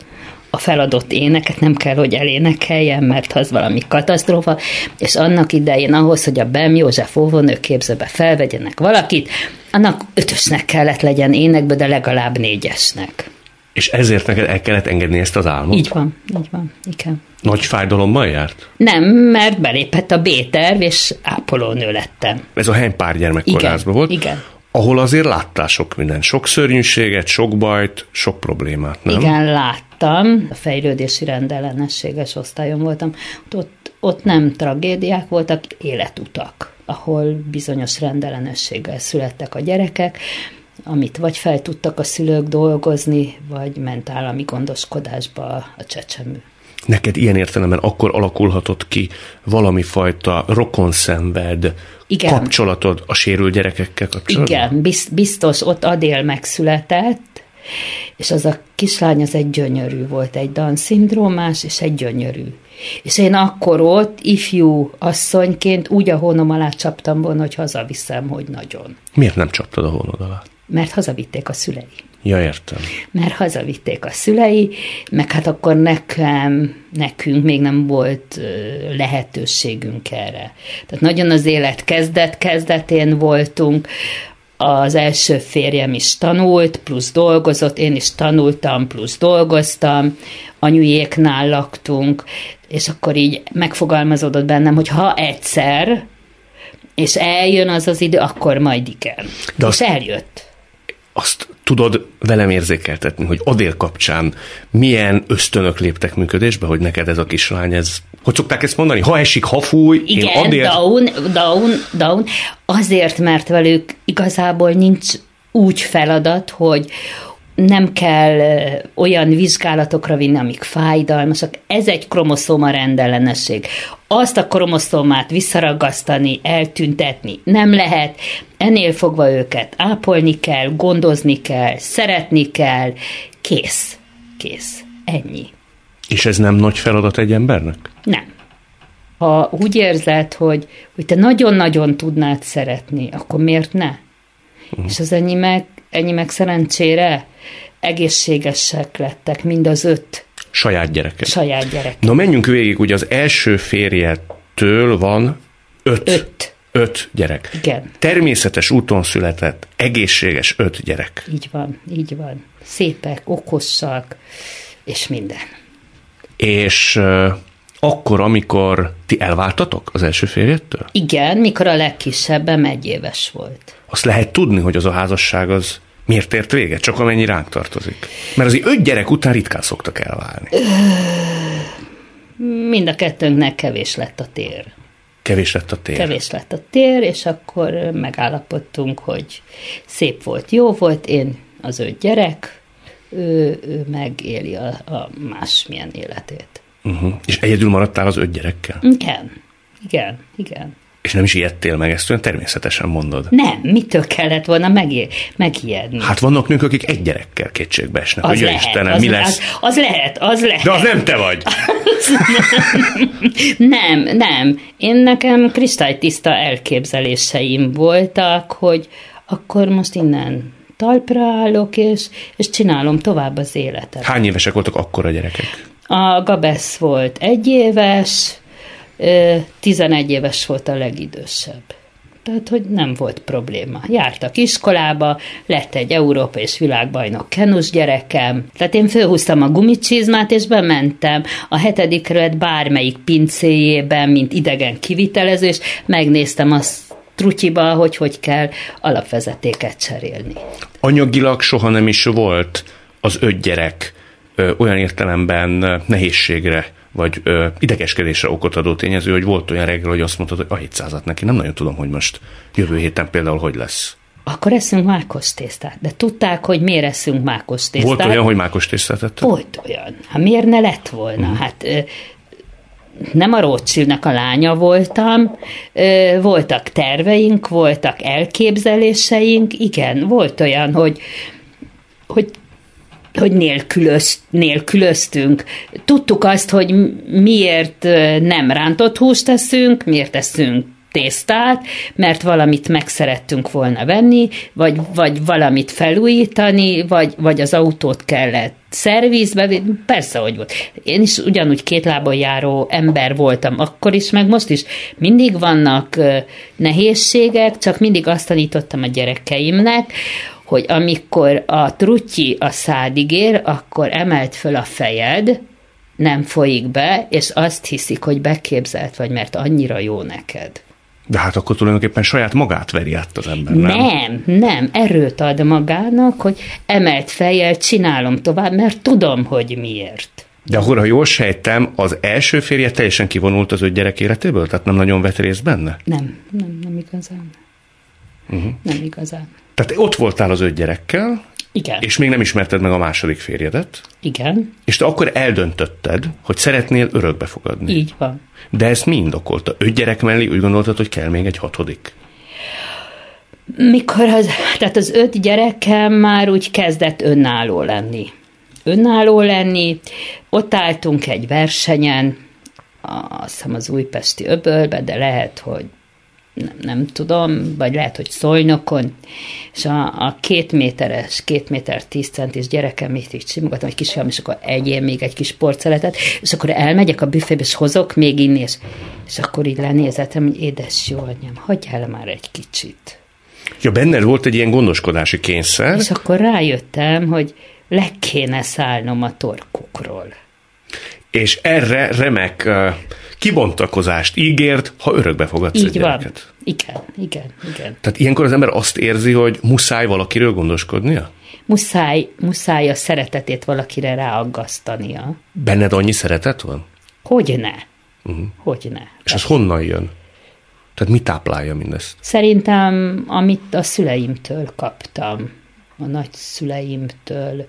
a feladott éneket, nem kell, hogy elénekeljen, mert az valami katasztrófa, és annak idején ahhoz, hogy a Bem József óvónő képzőbe felvegyenek valakit, annak ötösnek kellett legyen énekbe, de legalább négyesnek. És ezért neked el kellett engedni ezt az álmot? Így van, így van, igen. Nagy fájdalommal járt? Nem, mert belépett a B-terv, és ápolónő lettem. Ez a Heny pár gyermekkorházban volt? Igen. Ahol azért láttál sok mindent, sok szörnyűséget, sok bajt, sok problémát, nem? Igen, láttam. A fejlődési rendellenességes osztályon voltam. Ott, ott nem tragédiák voltak, életutak ahol bizonyos rendellenességgel születtek a gyerekek, amit vagy fel tudtak a szülők dolgozni, vagy ment állami gondoskodásba a csecsemő. Neked ilyen értelemben akkor alakulhatott ki valami fajta rokonszenved Igen. kapcsolatod a sérült gyerekekkel kapcsolatban? Igen, biztos ott Adél megszületett, és az a kislány az egy gyönyörű volt, egy Down-szindrómás, és egy gyönyörű. És én akkor ott ifjú asszonyként úgy a hónom alá csaptam volna, hogy hazaviszem, hogy nagyon. Miért nem csaptad a hónod alá? Mert hazavitték a szülei. Ja, értem. Mert hazavitték a szülei, meg hát akkor nekem, nekünk még nem volt lehetőségünk erre. Tehát nagyon az élet kezdet kezdetén voltunk, az első férjem is tanult, plusz dolgozott, én is tanultam, plusz dolgoztam, anyujéknál laktunk, és akkor így megfogalmazódott bennem, hogy ha egyszer, és eljön az az idő, akkor majd igen. De és eljött azt tudod velem érzékeltetni, hogy Adél kapcsán milyen ösztönök léptek működésbe, hogy neked ez a kislány, ez, hogy szokták ezt mondani, ha esik, ha fúj, Igen, én Adél... down, down, down, azért, mert velük igazából nincs úgy feladat, hogy, nem kell olyan vizsgálatokra vinni, amik fájdalmasak. Ez egy kromoszóma rendellenesség. Azt a kromoszómát visszaragasztani, eltüntetni nem lehet. Ennél fogva őket ápolni kell, gondozni kell, szeretni kell. Kész. Kész. Ennyi. És ez nem nagy feladat egy embernek? Nem. Ha úgy érzed, hogy, hogy te nagyon-nagyon tudnád szeretni, akkor miért ne? Uh-huh. És az ennyi meg, ennyi meg szerencsére egészségesek lettek, mind az öt. Saját gyerekek. Saját gyerekek. Na menjünk végig, ugye az első férjetől van öt. Öt. Öt gyerek. Igen. Természetes úton született, egészséges öt gyerek. Így van, így van. Szépek, okosak, és minden. És akkor, amikor ti elváltatok az első férjettől? Igen, mikor a legkisebbem egy éves volt. Azt lehet tudni, hogy az a házasság az Miért ért véget? Csak amennyi ránk tartozik. Mert azért öt gyerek után ritkán szoktak elválni. Mind a kettőnknek kevés lett a tér. Kevés lett a tér. Kevés lett a tér, és akkor megállapodtunk, hogy szép volt, jó volt, én az öt gyerek, ő, ő megéli a, a másmilyen életét. Uh-huh. És egyedül maradtál az öt gyerekkel? Igen, igen, igen. És nem is ijedtél meg, ezt olyan természetesen mondod. Nem, mitől kellett volna megé- megijedni? Hát vannak nők, akik egy gyerekkel kétségbe esnek, az hogy lehet, Istenem, az, mi lesz? Az, az lehet, az lehet. De az nem te vagy. [laughs] nem, nem. Én nekem kristálytiszta elképzeléseim voltak, hogy akkor most innen talpra állok, és, és csinálom tovább az életet. Hány évesek voltak akkor a gyerekek? A Gabesz volt egy éves, 11 éves volt a legidősebb. Tehát, hogy nem volt probléma. Jártak iskolába, lett egy Európa és világbajnok kenus gyerekem. Tehát én fölhúztam a gumicsizmát, és bementem a hetedik kerület bármelyik pincéjében, mint idegen kivitelező, és megnéztem azt trutyiba, hogy hogy kell alapvezetéket cserélni. Anyagilag soha nem is volt az öt gyerek ö, olyan értelemben nehézségre vagy ö, idegeskedésre okot adó tényező, hogy volt olyan reggel, hogy azt mondtad, hogy a 700-at neki nem nagyon tudom, hogy most jövő héten például hogy lesz. Akkor eszünk mákos tésztát. De tudták, hogy miért eszünk mákos tésztát. Volt olyan, hogy mákos tésztát ettek? Volt olyan. Hát miért ne lett volna? Uh-huh. Hát nem a Rothschildnek a lánya voltam, voltak terveink, voltak elképzeléseink, igen, volt olyan, hogy, hogy hogy nélkülöz, nélkülöztünk. Tudtuk azt, hogy miért nem rántott húst teszünk, miért teszünk tésztát, mert valamit meg szerettünk volna venni, vagy, vagy valamit felújítani, vagy, vagy az autót kellett szervizbe, persze, hogy volt. Én is ugyanúgy két lábon járó ember voltam akkor is, meg most is. Mindig vannak nehézségek, csak mindig azt tanítottam a gyerekeimnek, hogy amikor a trutyi a szádig ér, akkor emelt föl a fejed, nem folyik be, és azt hiszik, hogy beképzelt vagy, mert annyira jó neked. De hát akkor tulajdonképpen saját magát veri át az ember, nem? Nem, nem. Erőt ad magának, hogy emelt fejjel csinálom tovább, mert tudom, hogy miért. De akkor, ha jól sejtem, az első férje teljesen kivonult az öt gyerek életéből? Tehát nem nagyon vett részt benne? Nem, nem, nem igazán. Uh-huh. Nem igazán. Tehát ott voltál az öt gyerekkel, Igen. és még nem ismerted meg a második férjedet, Igen, és te akkor eldöntötted, hogy szeretnél örökbe fogadni. így van. De ezt mi indokolta? Öt gyerek mellé úgy gondoltad, hogy kell még egy hatodik? Mikor az, tehát az öt gyerekem már úgy kezdett önálló lenni. Önálló lenni, ott álltunk egy versenyen, azt hiszem az újpesti öbölbe, de lehet, hogy nem, nem tudom, vagy lehet, hogy szolnokon, és a, a két méteres, két méter tíz centis gyerekem itt így simogatom, egy kisfiam, és akkor egyél még egy kis porceletet, és akkor elmegyek a büfébe, és hozok még inni, és, és akkor így lenézetem, hogy édes jó anyám, hagyjál már egy kicsit. Ja, benned volt egy ilyen gondoskodási kényszer, És akkor rájöttem, hogy le kéne szállnom a torkukról. És erre remek uh, kibontakozást ígért, ha örökbe fogadsz egy Így van. gyereket. Igen, igen, igen. Tehát ilyenkor az ember azt érzi, hogy muszáj valakiről gondoskodnia? Muszáj, muszáj a szeretetét valakire ráaggasztania. Benned annyi szeretet van? Hogy ne? Mhm. Uh-huh. Hogy ne? És ez honnan jön? Tehát mi táplálja mindezt? Szerintem, amit a szüleimtől kaptam, a nagyszüleimtől,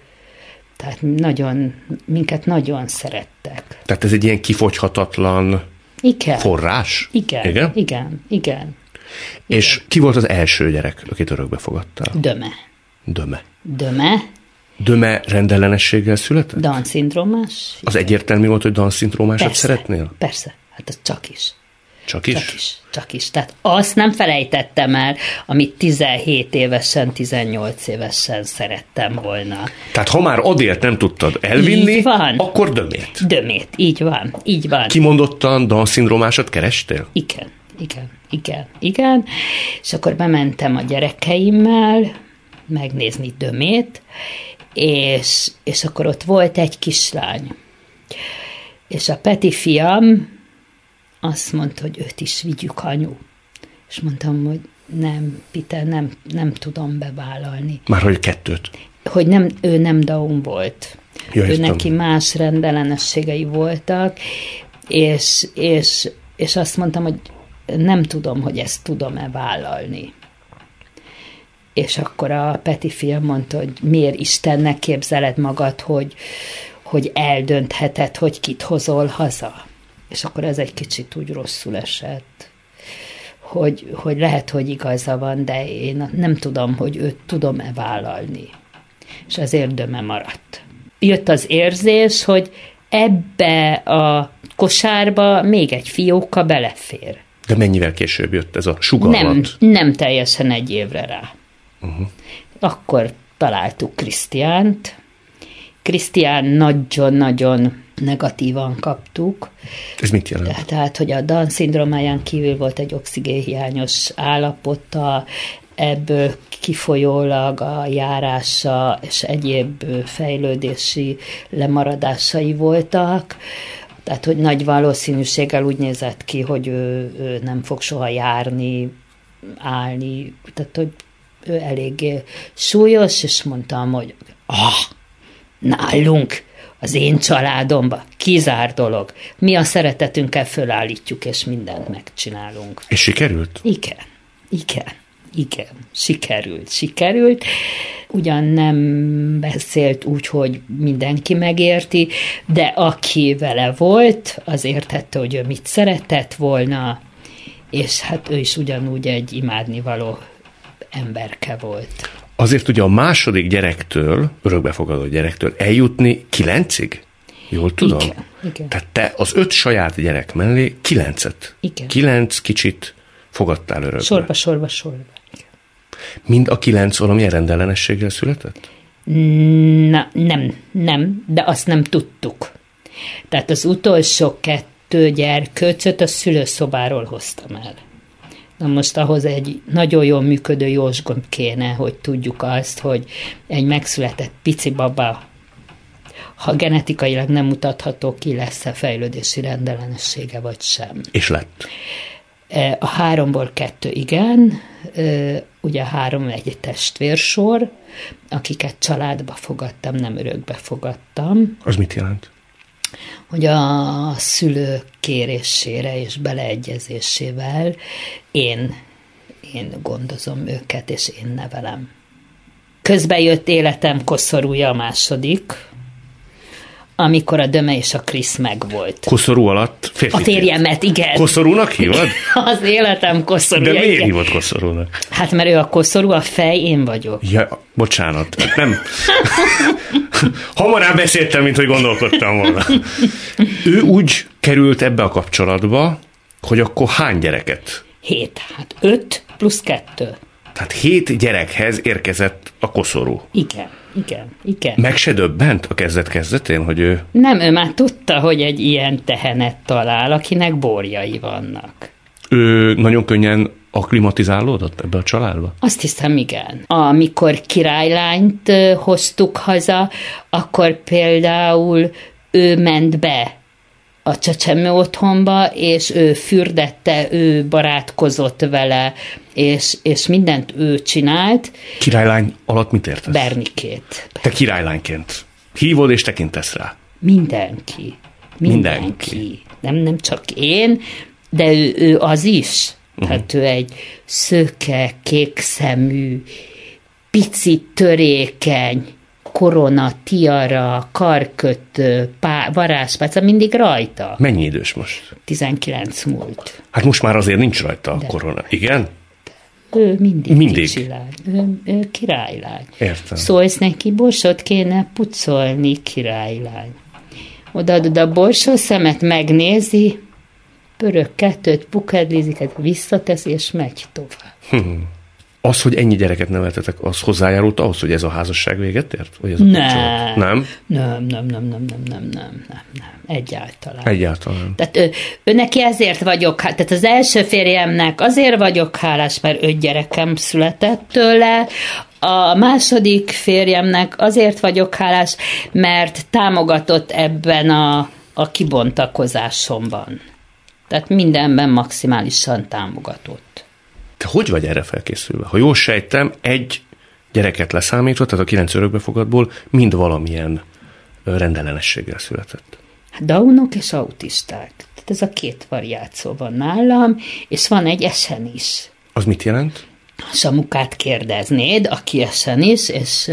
tehát nagyon, minket nagyon szerettek. Tehát ez egy ilyen kifogyhatatlan Igen. forrás? Igen, Igen? igen, igen. És ki volt az első gyerek, akit örökbe fogadtál? Döme. Döme. Döme, Döme rendellenességgel született? Down-szindrómás. Az egyértelmű volt, hogy Down-szindrómásat Persze, szeretnél? Persze, hát az csak is. Csak is? Csak is, csak is. Tehát azt nem felejtettem el, amit 17 évesen, 18 évesen szerettem volna. Tehát ha már adért nem tudtad elvinni, Így van. akkor dömét. Dömét, így van, így van. Kimondottan Down-szindrómásat kerestél? Igen, igen, igen, igen. És akkor bementem a gyerekeimmel megnézni Dömét, és, és akkor ott volt egy kislány. És a Peti fiam azt mondta, hogy őt is vigyük anyu. És mondtam, hogy nem, Peter, nem, nem tudom bevállalni. Már hogy kettőt. Hogy nem, ő nem Down volt. Ja, ő neki más rendellenességei voltak, és, és, és azt mondtam, hogy nem tudom, hogy ezt tudom-e vállalni. És akkor a Peti film mondta, hogy miért Istennek képzeled magad, hogy, hogy eldöntheted, hogy kit hozol haza. És akkor ez egy kicsit úgy rosszul esett, hogy, hogy lehet, hogy igaza van, de én nem tudom, hogy őt tudom-e vállalni. És ezért döme maradt. Jött az érzés, hogy ebbe a kosárba még egy fióka belefér. De mennyivel később jött ez a Nem, sugallat? nem teljesen egy évre rá. Uh-huh. Akkor találtuk Krisztiánt. Krisztián nagyon-nagyon negatívan kaptuk. Ez mit jelent? Tehát, hogy a Down szindrómáján kívül volt egy oxigénhiányos állapota, ebből kifolyólag a járása és egyéb fejlődési lemaradásai voltak. Tehát, hogy nagy valószínűséggel úgy nézett ki, hogy ő, ő nem fog soha járni, állni. Tehát, hogy ő eléggé súlyos, és mondtam, hogy ah, nálunk, az én családomba, kizár dolog. Mi a szeretetünkkel fölállítjuk, és mindent megcsinálunk. És sikerült? Igen, igen, igen, sikerült, sikerült. Ugyan nem beszélt úgy, hogy mindenki megérti, de aki vele volt, az értette, hogy ő mit szeretett volna, és hát ő is ugyanúgy egy imádnivaló emberke volt. Azért ugye a második gyerektől, örökbefogadó gyerektől eljutni kilencig? Jól tudom? Igen, igen. Tehát te az öt saját gyerek mellé kilencet. Igen. Kilenc kicsit fogadtál örökbe. Sorba, sorba, sorba. Mind a kilenc valamilyen rendellenességgel született? Na, nem, nem, de azt nem tudtuk. Tehát az utolsó kettő gyerkőcöt a szülőszobáról hoztam el. Na most ahhoz egy nagyon jól működő jósgomb kéne, hogy tudjuk azt, hogy egy megszületett pici baba, ha genetikailag nem mutatható ki, lesz-e fejlődési rendellenessége vagy sem. És lett. E, A háromból kettő igen, e, ugye a három egy testvérsor, akiket családba fogadtam, nem örökbe fogadtam. Az mit jelent? Hogy a szülők kérésére és beleegyezésével én, én gondozom őket, és én nevelem. Közben jött életem koszorúja a második, amikor a Döme és a Krisz megvolt. Koszorú alatt férfi. A férjemet, igen. Koszorúnak hívod? [laughs] Az életem koszorúja. De miért hívod koszorúnak? Hát mert ő a koszorú, a fej, én vagyok. Ja, bocsánat, nem. [laughs] Hamarabb beszéltem, mint hogy gondolkodtam volna. ő úgy került ebbe a kapcsolatba, hogy akkor hány gyereket? Hét. Hát öt plusz kettő. Tehát hét gyerekhez érkezett a koszorú. Igen. Igen, igen. Meg se döbbent a kezdet-kezdetén, hogy ő... Nem, ő már tudta, hogy egy ilyen tehenet talál, akinek borjai vannak. Ő nagyon könnyen aklimatizálódott ebbe a családba? Azt hiszem, igen. Amikor királylányt hoztuk haza, akkor például ő ment be a csecsemő otthonba, és ő fürdette, ő barátkozott vele, és, és mindent ő csinált. Királylány alatt mit értesz? Bernikét. Te királylányként hívod és tekintesz rá? Mindenki. Mindenki. Mindenki. Nem, nem csak én, de ő, ő az is. Uh-huh. Tehát ő egy szöke, kékszemű, picit törékeny, korona, tiara, karkötő, pá, varázspálca, mindig rajta. Mennyi idős most? 19 múlt. Hát most már azért nincs rajta a korona. Igen? Ő mindig, mindig. kicsilány. Ő, ő királylány. Értem. Szólsz neki, borsot kéne pucolni, királylány. Odaadod a borsó szemet, megnézi, pörög kettőt, pukedlizik, visszatesz, és megy tovább. Hmm. Az, hogy ennyi gyereket neveltetek, az hozzájárult ahhoz, hogy ez a házasság véget ért? Vagy ez a nem. nem. Nem, nem, nem, nem, nem, nem, nem, nem, nem, egyáltalán. Egyáltalán. Tehát ő, ő neki ezért vagyok, tehát az első férjemnek azért vagyok hálás, mert öt gyerekem született tőle, a második férjemnek azért vagyok hálás, mert támogatott ebben a, a kibontakozásomban. Tehát mindenben maximálisan támogatott. Te hogy vagy erre felkészülve? Ha jól sejtem, egy gyereket leszámítva, tehát a kilenc örökbefogadból mind valamilyen rendellenességgel született. Hát Downok és autisták. Tehát ez a két variáció van nálam, és van egy esen is. Az mit jelent? Samukát kérdeznéd, aki esen is, és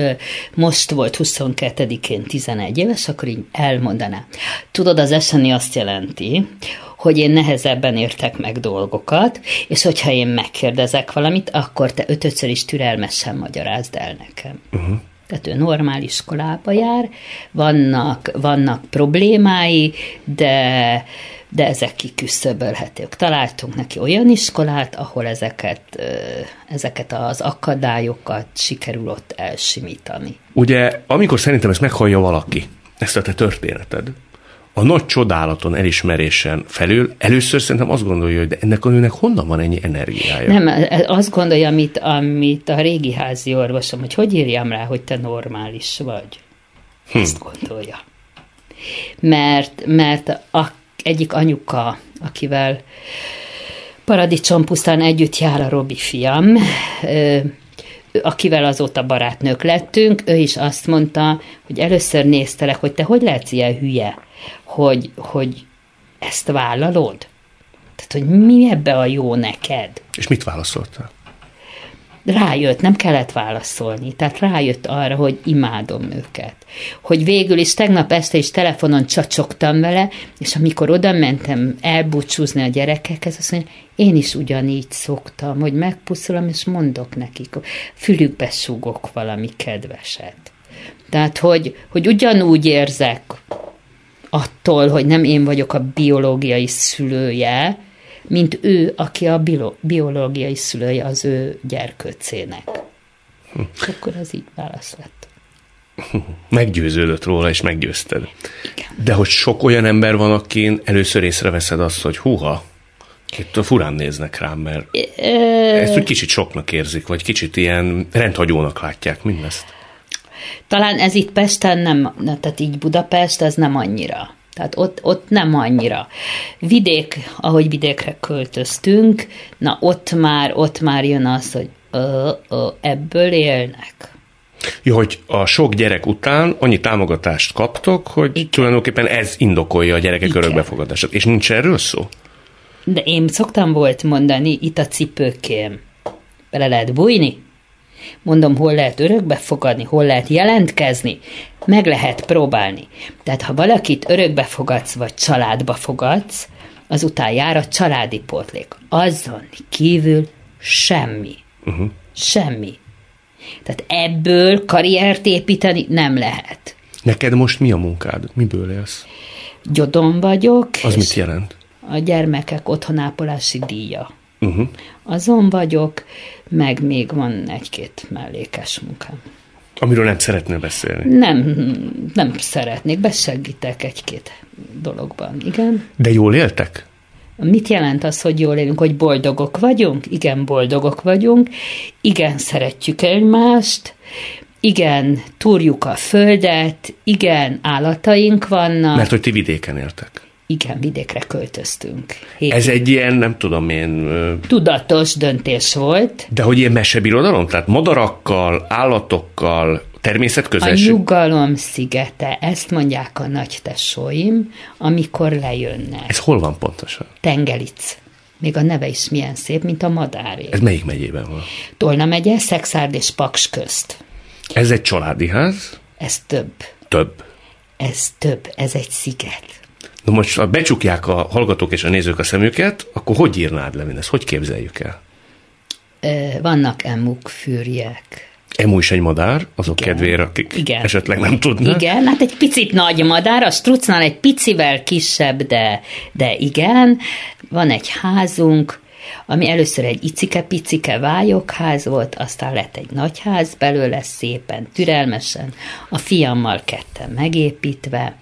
most volt 22-én 11 éves, akkor így elmondaná. Tudod, az eseni azt jelenti, hogy én nehezebben értek meg dolgokat, és hogyha én megkérdezek valamit, akkor te ötötször is türelmesen magyarázd el nekem. Uh-huh. Tehát ő normál iskolába jár, vannak, vannak problémái, de, de ezek kiküszöbölhetők. Találtunk neki olyan iskolát, ahol ezeket, ezeket az akadályokat sikerül ott elsimítani. Ugye, amikor szerintem ezt meghallja valaki, ezt a te történeted, a nagy csodálaton, elismerésen felül először szerintem azt gondolja, hogy de ennek a nőnek honnan van ennyi energiája? Nem, azt gondolja, amit, amit a régi házi orvosom, hogy hogy írjam rá, hogy te normális vagy. Hm. Ezt gondolja. Mert, mert a, egyik anyuka, akivel pusztán együtt jár a Robi fiam, akivel azóta barátnők lettünk, ő is azt mondta, hogy először néztelek, hogy te hogy lehetsz ilyen hülye, hogy, hogy ezt vállalod? Tehát, hogy mi ebbe a jó neked? És mit válaszoltál? Rájött, nem kellett válaszolni, tehát rájött arra, hogy imádom őket. Hogy végül is tegnap este is telefonon csacsogtam vele, és amikor oda mentem elbúcsúzni a gyerekekhez, azt mondja, én is ugyanígy szoktam, hogy megpuszulom, és mondok nekik, fülükbe súgok valami kedveset. Tehát, hogy, hogy ugyanúgy érzek attól, hogy nem én vagyok a biológiai szülője, mint ő, aki a biológiai szülője az ő gyerkőcének. Hm. Akkor az így válasz lett. Meggyőződött róla, és meggyőzted. Igen. De hogy sok olyan ember van, akin először észreveszed azt, hogy húha, itt furán néznek rám, mert ezt úgy kicsit soknak érzik, vagy kicsit ilyen rendhagyónak látják mindezt. Talán ez itt Pesten nem, tehát így Budapest, ez nem annyira. Tehát ott, ott nem annyira. Vidék, ahogy vidékre költöztünk, na ott már, ott már jön az, hogy ö, ö, ebből élnek. Jó, hogy a sok gyerek után annyi támogatást kaptok, hogy Igen. tulajdonképpen ez indokolja a gyerekek Igen. örökbefogadását. És nincs erről szó? De én szoktam volt mondani, itt a cipőkém. Bele lehet bújni? Mondom, hol lehet örökbe fogadni, hol lehet jelentkezni, meg lehet próbálni. Tehát ha valakit örökbe fogadsz, vagy családba fogadsz, azután jár a családi pótlék. Azon kívül semmi. Uh-huh. Semmi. Tehát ebből karriert építeni nem lehet. Neked most mi a munkád? Miből élsz? Gyodon vagyok. Az mit jelent? A gyermekek otthonápolási díja. Uh-huh. Azon vagyok, meg még van egy-két mellékes munkám. Amiről nem szeretnél beszélni? Nem, nem szeretnék, besegítek egy-két dologban, igen. De jól éltek? Mit jelent az, hogy jól élünk, hogy boldogok vagyunk? Igen, boldogok vagyunk. Igen, szeretjük egymást. Igen, túrjuk a földet. Igen, állataink vannak. Mert hogy ti vidéken éltek. Igen, vidékre költöztünk. Hét Ez egy ilyen, nem tudom én... Tudatos döntés volt. De hogy ilyen mesebirodalom? Tehát madarakkal, állatokkal, természetközelség? A nyugalom szigete, ezt mondják a nagy tesóim, amikor lejönnek. Ez hol van pontosan? Tengelic. Még a neve is milyen szép, mint a madáré. Ez melyik megyében van? Tolna megye, Szexárd és Paks közt. Ez egy családi ház? Ez több. Több. Ez több, ez egy sziget. Na most, ha becsukják a hallgatók és a nézők a szemüket, akkor hogy írnád le mindezt? Hogy képzeljük el? Vannak emuk, fűrjek. Emu is egy madár, azok Igen. kedvére, akik Igen. esetleg nem tudnak. Igen, hát egy picit nagy madár, a strucnál egy picivel kisebb, de, de igen. Van egy házunk, ami először egy icike-picike vályokház volt, aztán lett egy nagy ház belőle szépen, türelmesen, a fiammal ketten megépítve,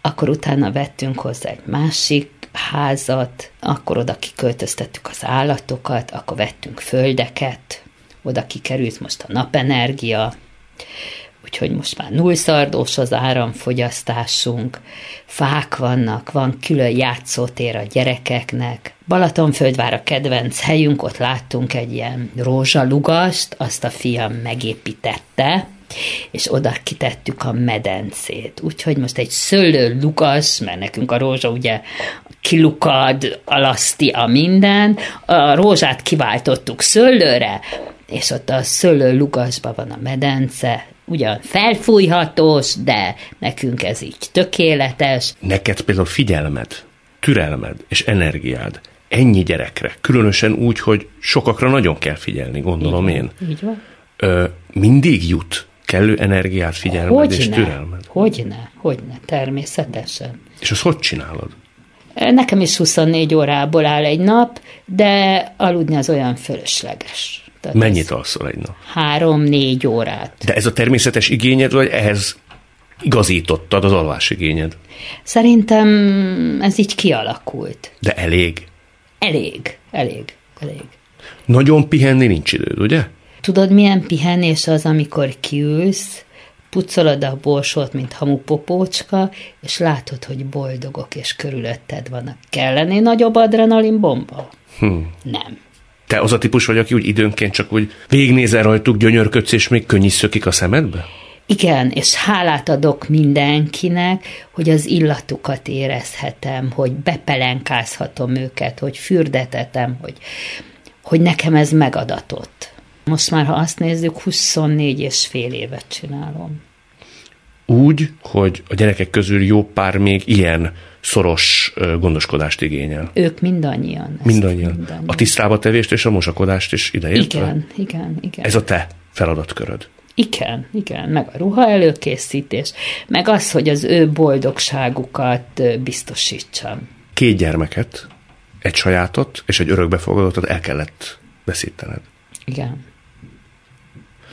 akkor utána vettünk hozzá egy másik házat, akkor oda kiköltöztettük az állatokat, akkor vettünk földeket, oda kikerült most a napenergia, úgyhogy most már nullszardós az áramfogyasztásunk, fák vannak, van külön játszótér a gyerekeknek. Balatonföldvár a kedvenc helyünk, ott láttunk egy ilyen rózsalugast, azt a fiam megépítette, és oda kitettük a medencét. Úgyhogy most egy szőlő lugas, mert nekünk a rózsa ugye kilukad, alaszti a minden, a rózsát kiváltottuk szőlőre, és ott a szőlő lugasban van a medence, ugyan felfújhatós, de nekünk ez így tökéletes. Neked például figyelmed, türelmed és energiád ennyi gyerekre, különösen úgy, hogy sokakra nagyon kell figyelni, gondolom így én. Így van. Ö, mindig jut kellő energiát, figyelmed hogyne, és türelmed. Hogyne, hogyne, természetesen. És azt hogy csinálod? Nekem is 24 órából áll egy nap, de aludni az olyan fölösleges. Tehát Mennyit alszol egy nap? Három-négy órát. De ez a természetes igényed, vagy ehhez igazítottad az alvásigényed? Szerintem ez így kialakult. De elég? Elég, elég, elég. Nagyon pihenni nincs időd, ugye? Tudod, milyen pihenés az, amikor kiülsz, pucolod a borsot, mint hamupopócska, és látod, hogy boldogok és körülötted vannak. Kellene nagyobb adrenalin bomba? Hm. Nem. Te az a típus vagy, aki úgy időnként csak úgy végignézel rajtuk, gyönyörködsz, és még könnyű szökik a szemedbe? Igen, és hálát adok mindenkinek, hogy az illatukat érezhetem, hogy bepelenkázhatom őket, hogy fürdetetem, hogy, hogy nekem ez megadatott. Most már, ha azt nézzük, 24 és fél évet csinálom. Úgy, hogy a gyerekek közül jó pár még ilyen szoros gondoskodást igényel. Ők mindannyian. Mindannyian. mindannyian. A tisztába tevést és a mosakodást is ideértve? Igen, igen, igen. Ez a te feladatköröd. Igen, igen, meg a ruha előkészítés, meg az, hogy az ő boldogságukat biztosítsam. Két gyermeket, egy sajátot és egy örökbefogadottat el kellett veszítened. Igen.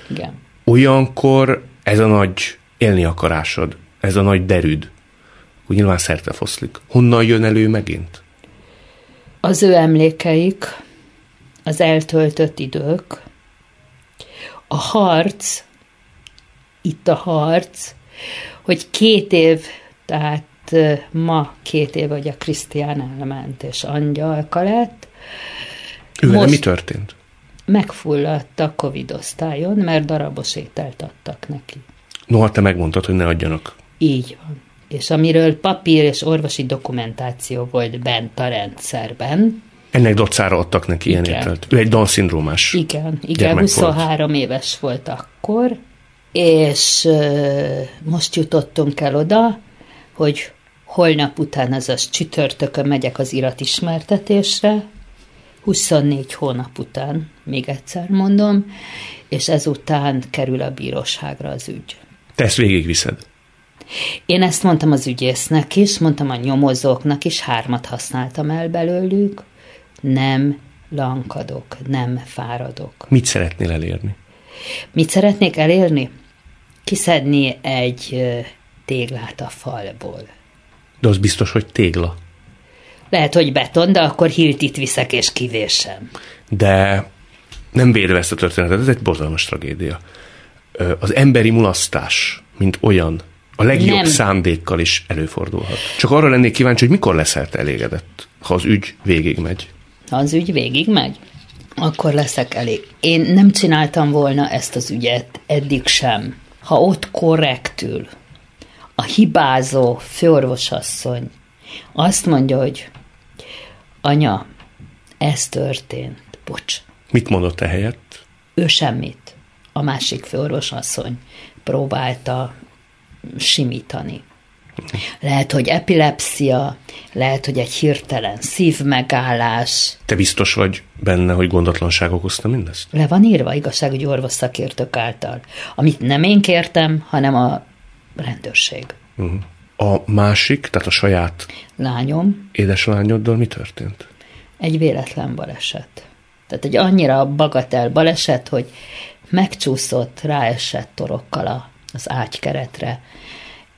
Igen. Olyankor ez a nagy élni akarásod, ez a nagy derűd, úgy nyilván szerte foszlik. Honnan jön elő megint? Az ő emlékeik, az eltöltött idők, a harc, itt a harc, hogy két év, tehát ma két év, hogy a Krisztián elment, és angyalka lett. Ő Most, mi történt? megfulladt a Covid osztályon, mert darabos ételt adtak neki. No, hát te megmondtad, hogy ne adjanak. Így van. És amiről papír és orvosi dokumentáció volt bent a rendszerben, Ennek adtak neki ilyen ételt. Ő egy Down-szindrómás. Igen, igen, gyermek 23 éves volt akkor, és most jutottunk el oda, hogy holnap után, azaz csütörtökön megyek az iratismertetésre, 24 hónap után, még egyszer mondom, és ezután kerül a bíróságra az ügy. Te ezt végigviszed. Én ezt mondtam az ügyésznek is, mondtam a nyomozóknak is, hármat használtam el belőlük, nem lankadok, nem fáradok. Mit szeretnél elérni? Mit szeretnék elérni? Kiszedni egy téglát a falból. De az biztos, hogy tégla. Lehet, hogy beton, de akkor hiltit viszek és kivésem. De nem védve ezt a történetet, ez egy borzalmas tragédia. Az emberi mulasztás, mint olyan, a legjobb Nem. szándékkal is előfordulhat. Csak arra lennék kíváncsi, hogy mikor leszel te elégedett, ha az ügy végigmegy. Ha az ügy végig megy, akkor leszek elég. Én nem csináltam volna ezt az ügyet eddig sem. Ha ott korrektül a hibázó főorvosasszony azt mondja, hogy anya, ez történt, bocs, Mit mondott te helyett? ő semmit. A másik főorvosasszony próbálta simítani. Lehet, hogy epilepsia, lehet, hogy egy hirtelen szívmegállás. Te biztos vagy benne, hogy gondatlanság okozta mindezt? Le van írva igazságügyi orvos szakértők által. Amit nem én kértem, hanem a rendőrség. Uh-huh. A másik, tehát a saját Lányom édeslányoddal mi történt? egy véletlen baleset. Tehát egy annyira bagatel baleset, hogy megcsúszott, ráesett torokkal a, az ágykeretre,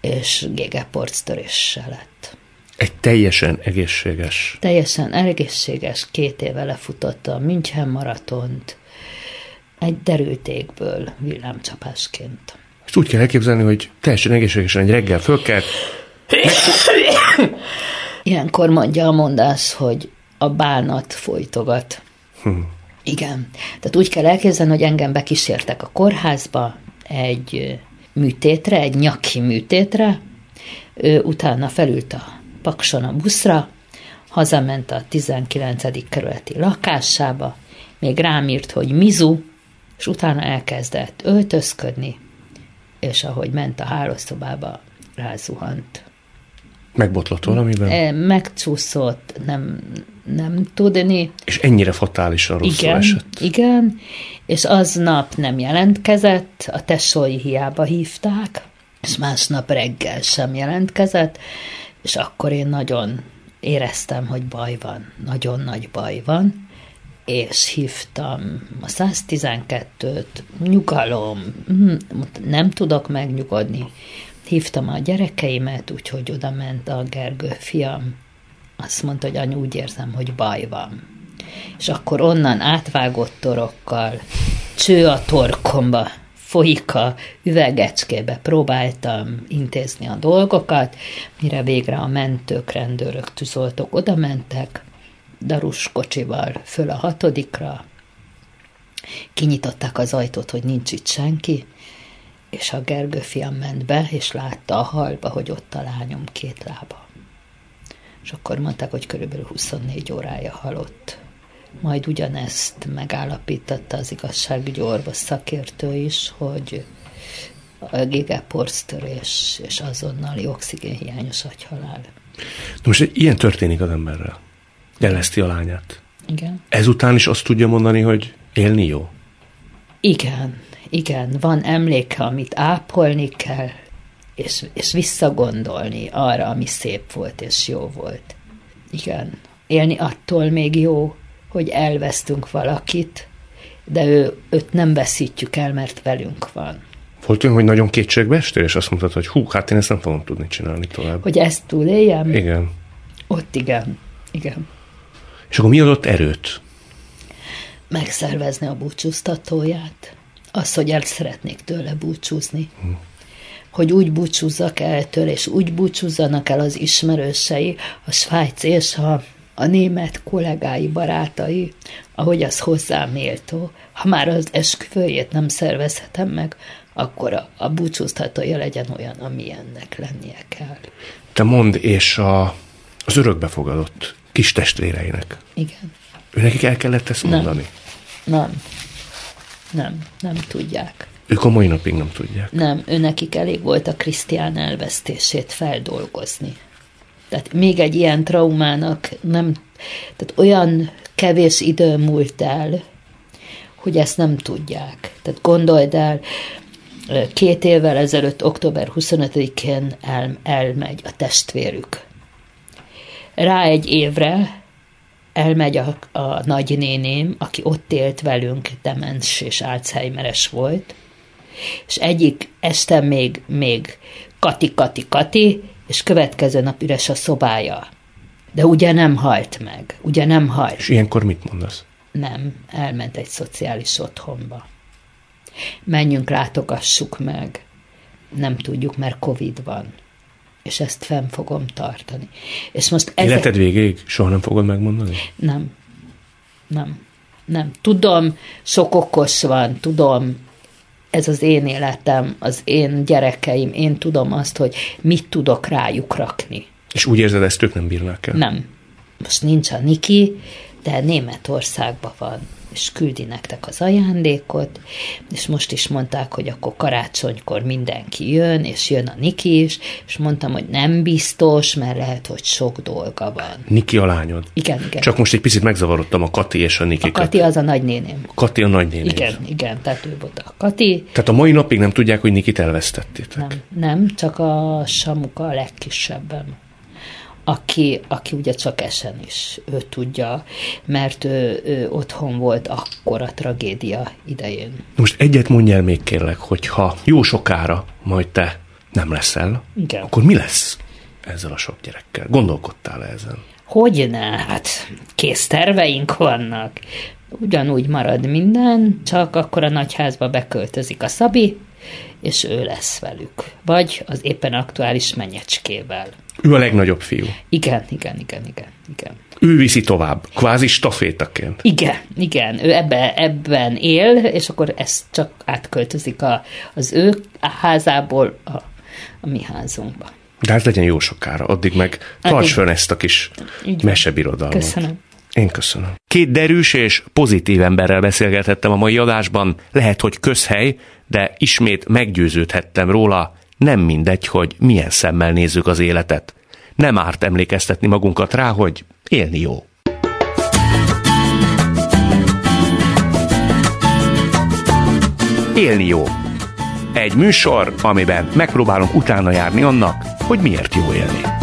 és gégeporctöréssel lett. Egy teljesen egészséges. Teljesen egészséges, két éve lefutotta a München maratont, egy derültékből villámcsapásként. Ezt úgy kell elképzelni, hogy teljesen egészségesen egy reggel fölkelt, Ilyenkor mondja a mondás, hogy a bánat folytogat. Igen. Tehát úgy kell elképzelni, hogy engem bekísértek a kórházba egy műtétre, egy nyaki műtétre, ő utána felült a Pakson a buszra, hazament a 19. kerületi lakásába, még rám írt, hogy mizu, és utána elkezdett öltözködni, és ahogy ment a hálószobába, rázuhant. Megbotlott valamiben, E, Megcsúszott, nem, nem tudni. és ennyire fatálisan rosszul Igen, esett. igen, és aznap nem jelentkezett, a tesói hiába hívták, és másnap reggel sem jelentkezett, és akkor én nagyon éreztem, hogy baj van, nagyon nagy baj van, és hívtam a 112-t, nyugalom, hm, nem tudok megnyugodni. Hívtam a gyerekeimet, úgyhogy oda ment a Gergő fiam. Azt mondta, hogy anyu, úgy érzem, hogy baj van. És akkor onnan átvágott torokkal, cső a torkomba, folyik a üvegecskébe, próbáltam intézni a dolgokat, mire végre a mentők, rendőrök, tűzoltók oda mentek, darus kocsival föl a hatodikra, kinyitották az ajtót, hogy nincs itt senki, és a Gergő fiam ment be, és látta a halba, hogy ott a lányom két lába. És akkor mondták, hogy körülbelül 24 órája halott. Majd ugyanezt megállapította az igazságügyi orvos szakértő is, hogy a gigaporctörés és azonnali oxigénhiányos agyhalál. De most ilyen történik az emberrel. Elveszti a lányát. Igen. Ezután is azt tudja mondani, hogy élni jó. Igen, igen, van emléke, amit ápolni kell, és, és visszagondolni arra, ami szép volt és jó volt. Igen, élni attól még jó, hogy elvesztünk valakit, de ő, őt nem veszítjük el, mert velünk van. Volt olyan, hogy nagyon kétségbe estél, és azt mondtad, hogy hú, hát én ezt nem fogom tudni csinálni tovább. Hogy ezt túléljem? Igen. Ott igen, igen. És akkor mi adott erőt? megszervezni a búcsúztatóját, az, hogy el szeretnék tőle búcsúzni. Hogy úgy búcsúzzak el tőle, és úgy búcsúzzanak el az ismerősei, a Svájc és a a német kollégái, barátai, ahogy az hozzám méltó. Ha már az esküvőjét nem szervezhetem meg, akkor a, a búcsúztatója legyen olyan, amilyennek lennie kell. Te mond, és a, az örökbefogadott kis testvéreinek. Igen. Ő nekik el kellett ezt mondani? Nem. Nem. Nem, nem tudják. Ők a mai napig nem tudják. Nem, ő nekik elég volt a Krisztián elvesztését feldolgozni. Tehát még egy ilyen traumának nem, tehát olyan kevés idő múlt el, hogy ezt nem tudják. Tehát gondold el, két évvel ezelőtt, október 25-én el, elmegy a testvérük. Rá egy évre elmegy a, a nagynéném, aki ott élt velünk, demens és Alzheimeres volt, és egyik este még, még Kati, Kati, Kati, és következő nap üres a szobája. De ugye nem halt meg, ugye nem halt. És ilyenkor mit mondasz? Nem, elment egy szociális otthonba. Menjünk, látogassuk meg. Nem tudjuk, mert Covid van. És ezt fenn fogom tartani. És most ezek... Életed végéig soha nem fogod megmondani? Nem. Nem. Nem. Tudom, sok okos van, tudom, ez az én életem, az én gyerekeim, én tudom azt, hogy mit tudok rájuk rakni. És úgy érzed, ezt ők nem bírnák el? Nem. Most nincs a Niki, de Németországban van és küldi nektek az ajándékot, és most is mondták, hogy akkor karácsonykor mindenki jön, és jön a Niki is, és mondtam, hogy nem biztos, mert lehet, hogy sok dolga van. Niki a lányod? Igen, igen. Csak most egy picit megzavarodtam a Kati és a Niki. A Kati az a nagynéném. Kati a nagynéném. Igen, igen, tehát ő volt a Kati. Tehát a mai napig nem tudják, hogy Nikit elvesztettétek? Nem, nem, csak a Samuka a legkisebben aki, aki ugye csak esen is ő tudja, mert ő, ő otthon volt akkor a tragédia idején. Most egyet mondj el még kérlek, hogyha jó sokára majd te nem leszel, Igen. akkor mi lesz ezzel a sok gyerekkel? Gondolkodtál -e ezen? Hogyne, hát kész terveink vannak. Ugyanúgy marad minden, csak akkor a nagyházba beköltözik a Szabi, és ő lesz velük. Vagy az éppen aktuális menyecskével. Ő a legnagyobb fiú. Igen, igen, igen, igen, igen. Ő viszi tovább, kvázi stafétaként. Igen, igen, ő ebbe, ebben él, és akkor ez csak átköltözik a, az ő házából a, a mi házunkba. De ez legyen jó sokára, addig meg tarts fönn ezt a kis mesebirodalmat. Köszönöm. Én köszönöm. Két derűs és pozitív emberrel beszélgethettem a mai adásban. Lehet, hogy közhely, de ismét meggyőződhettem róla, nem mindegy, hogy milyen szemmel nézzük az életet. Nem árt emlékeztetni magunkat rá, hogy élni jó. Élni jó. Egy műsor, amiben megpróbálunk utána járni annak, hogy miért jó élni.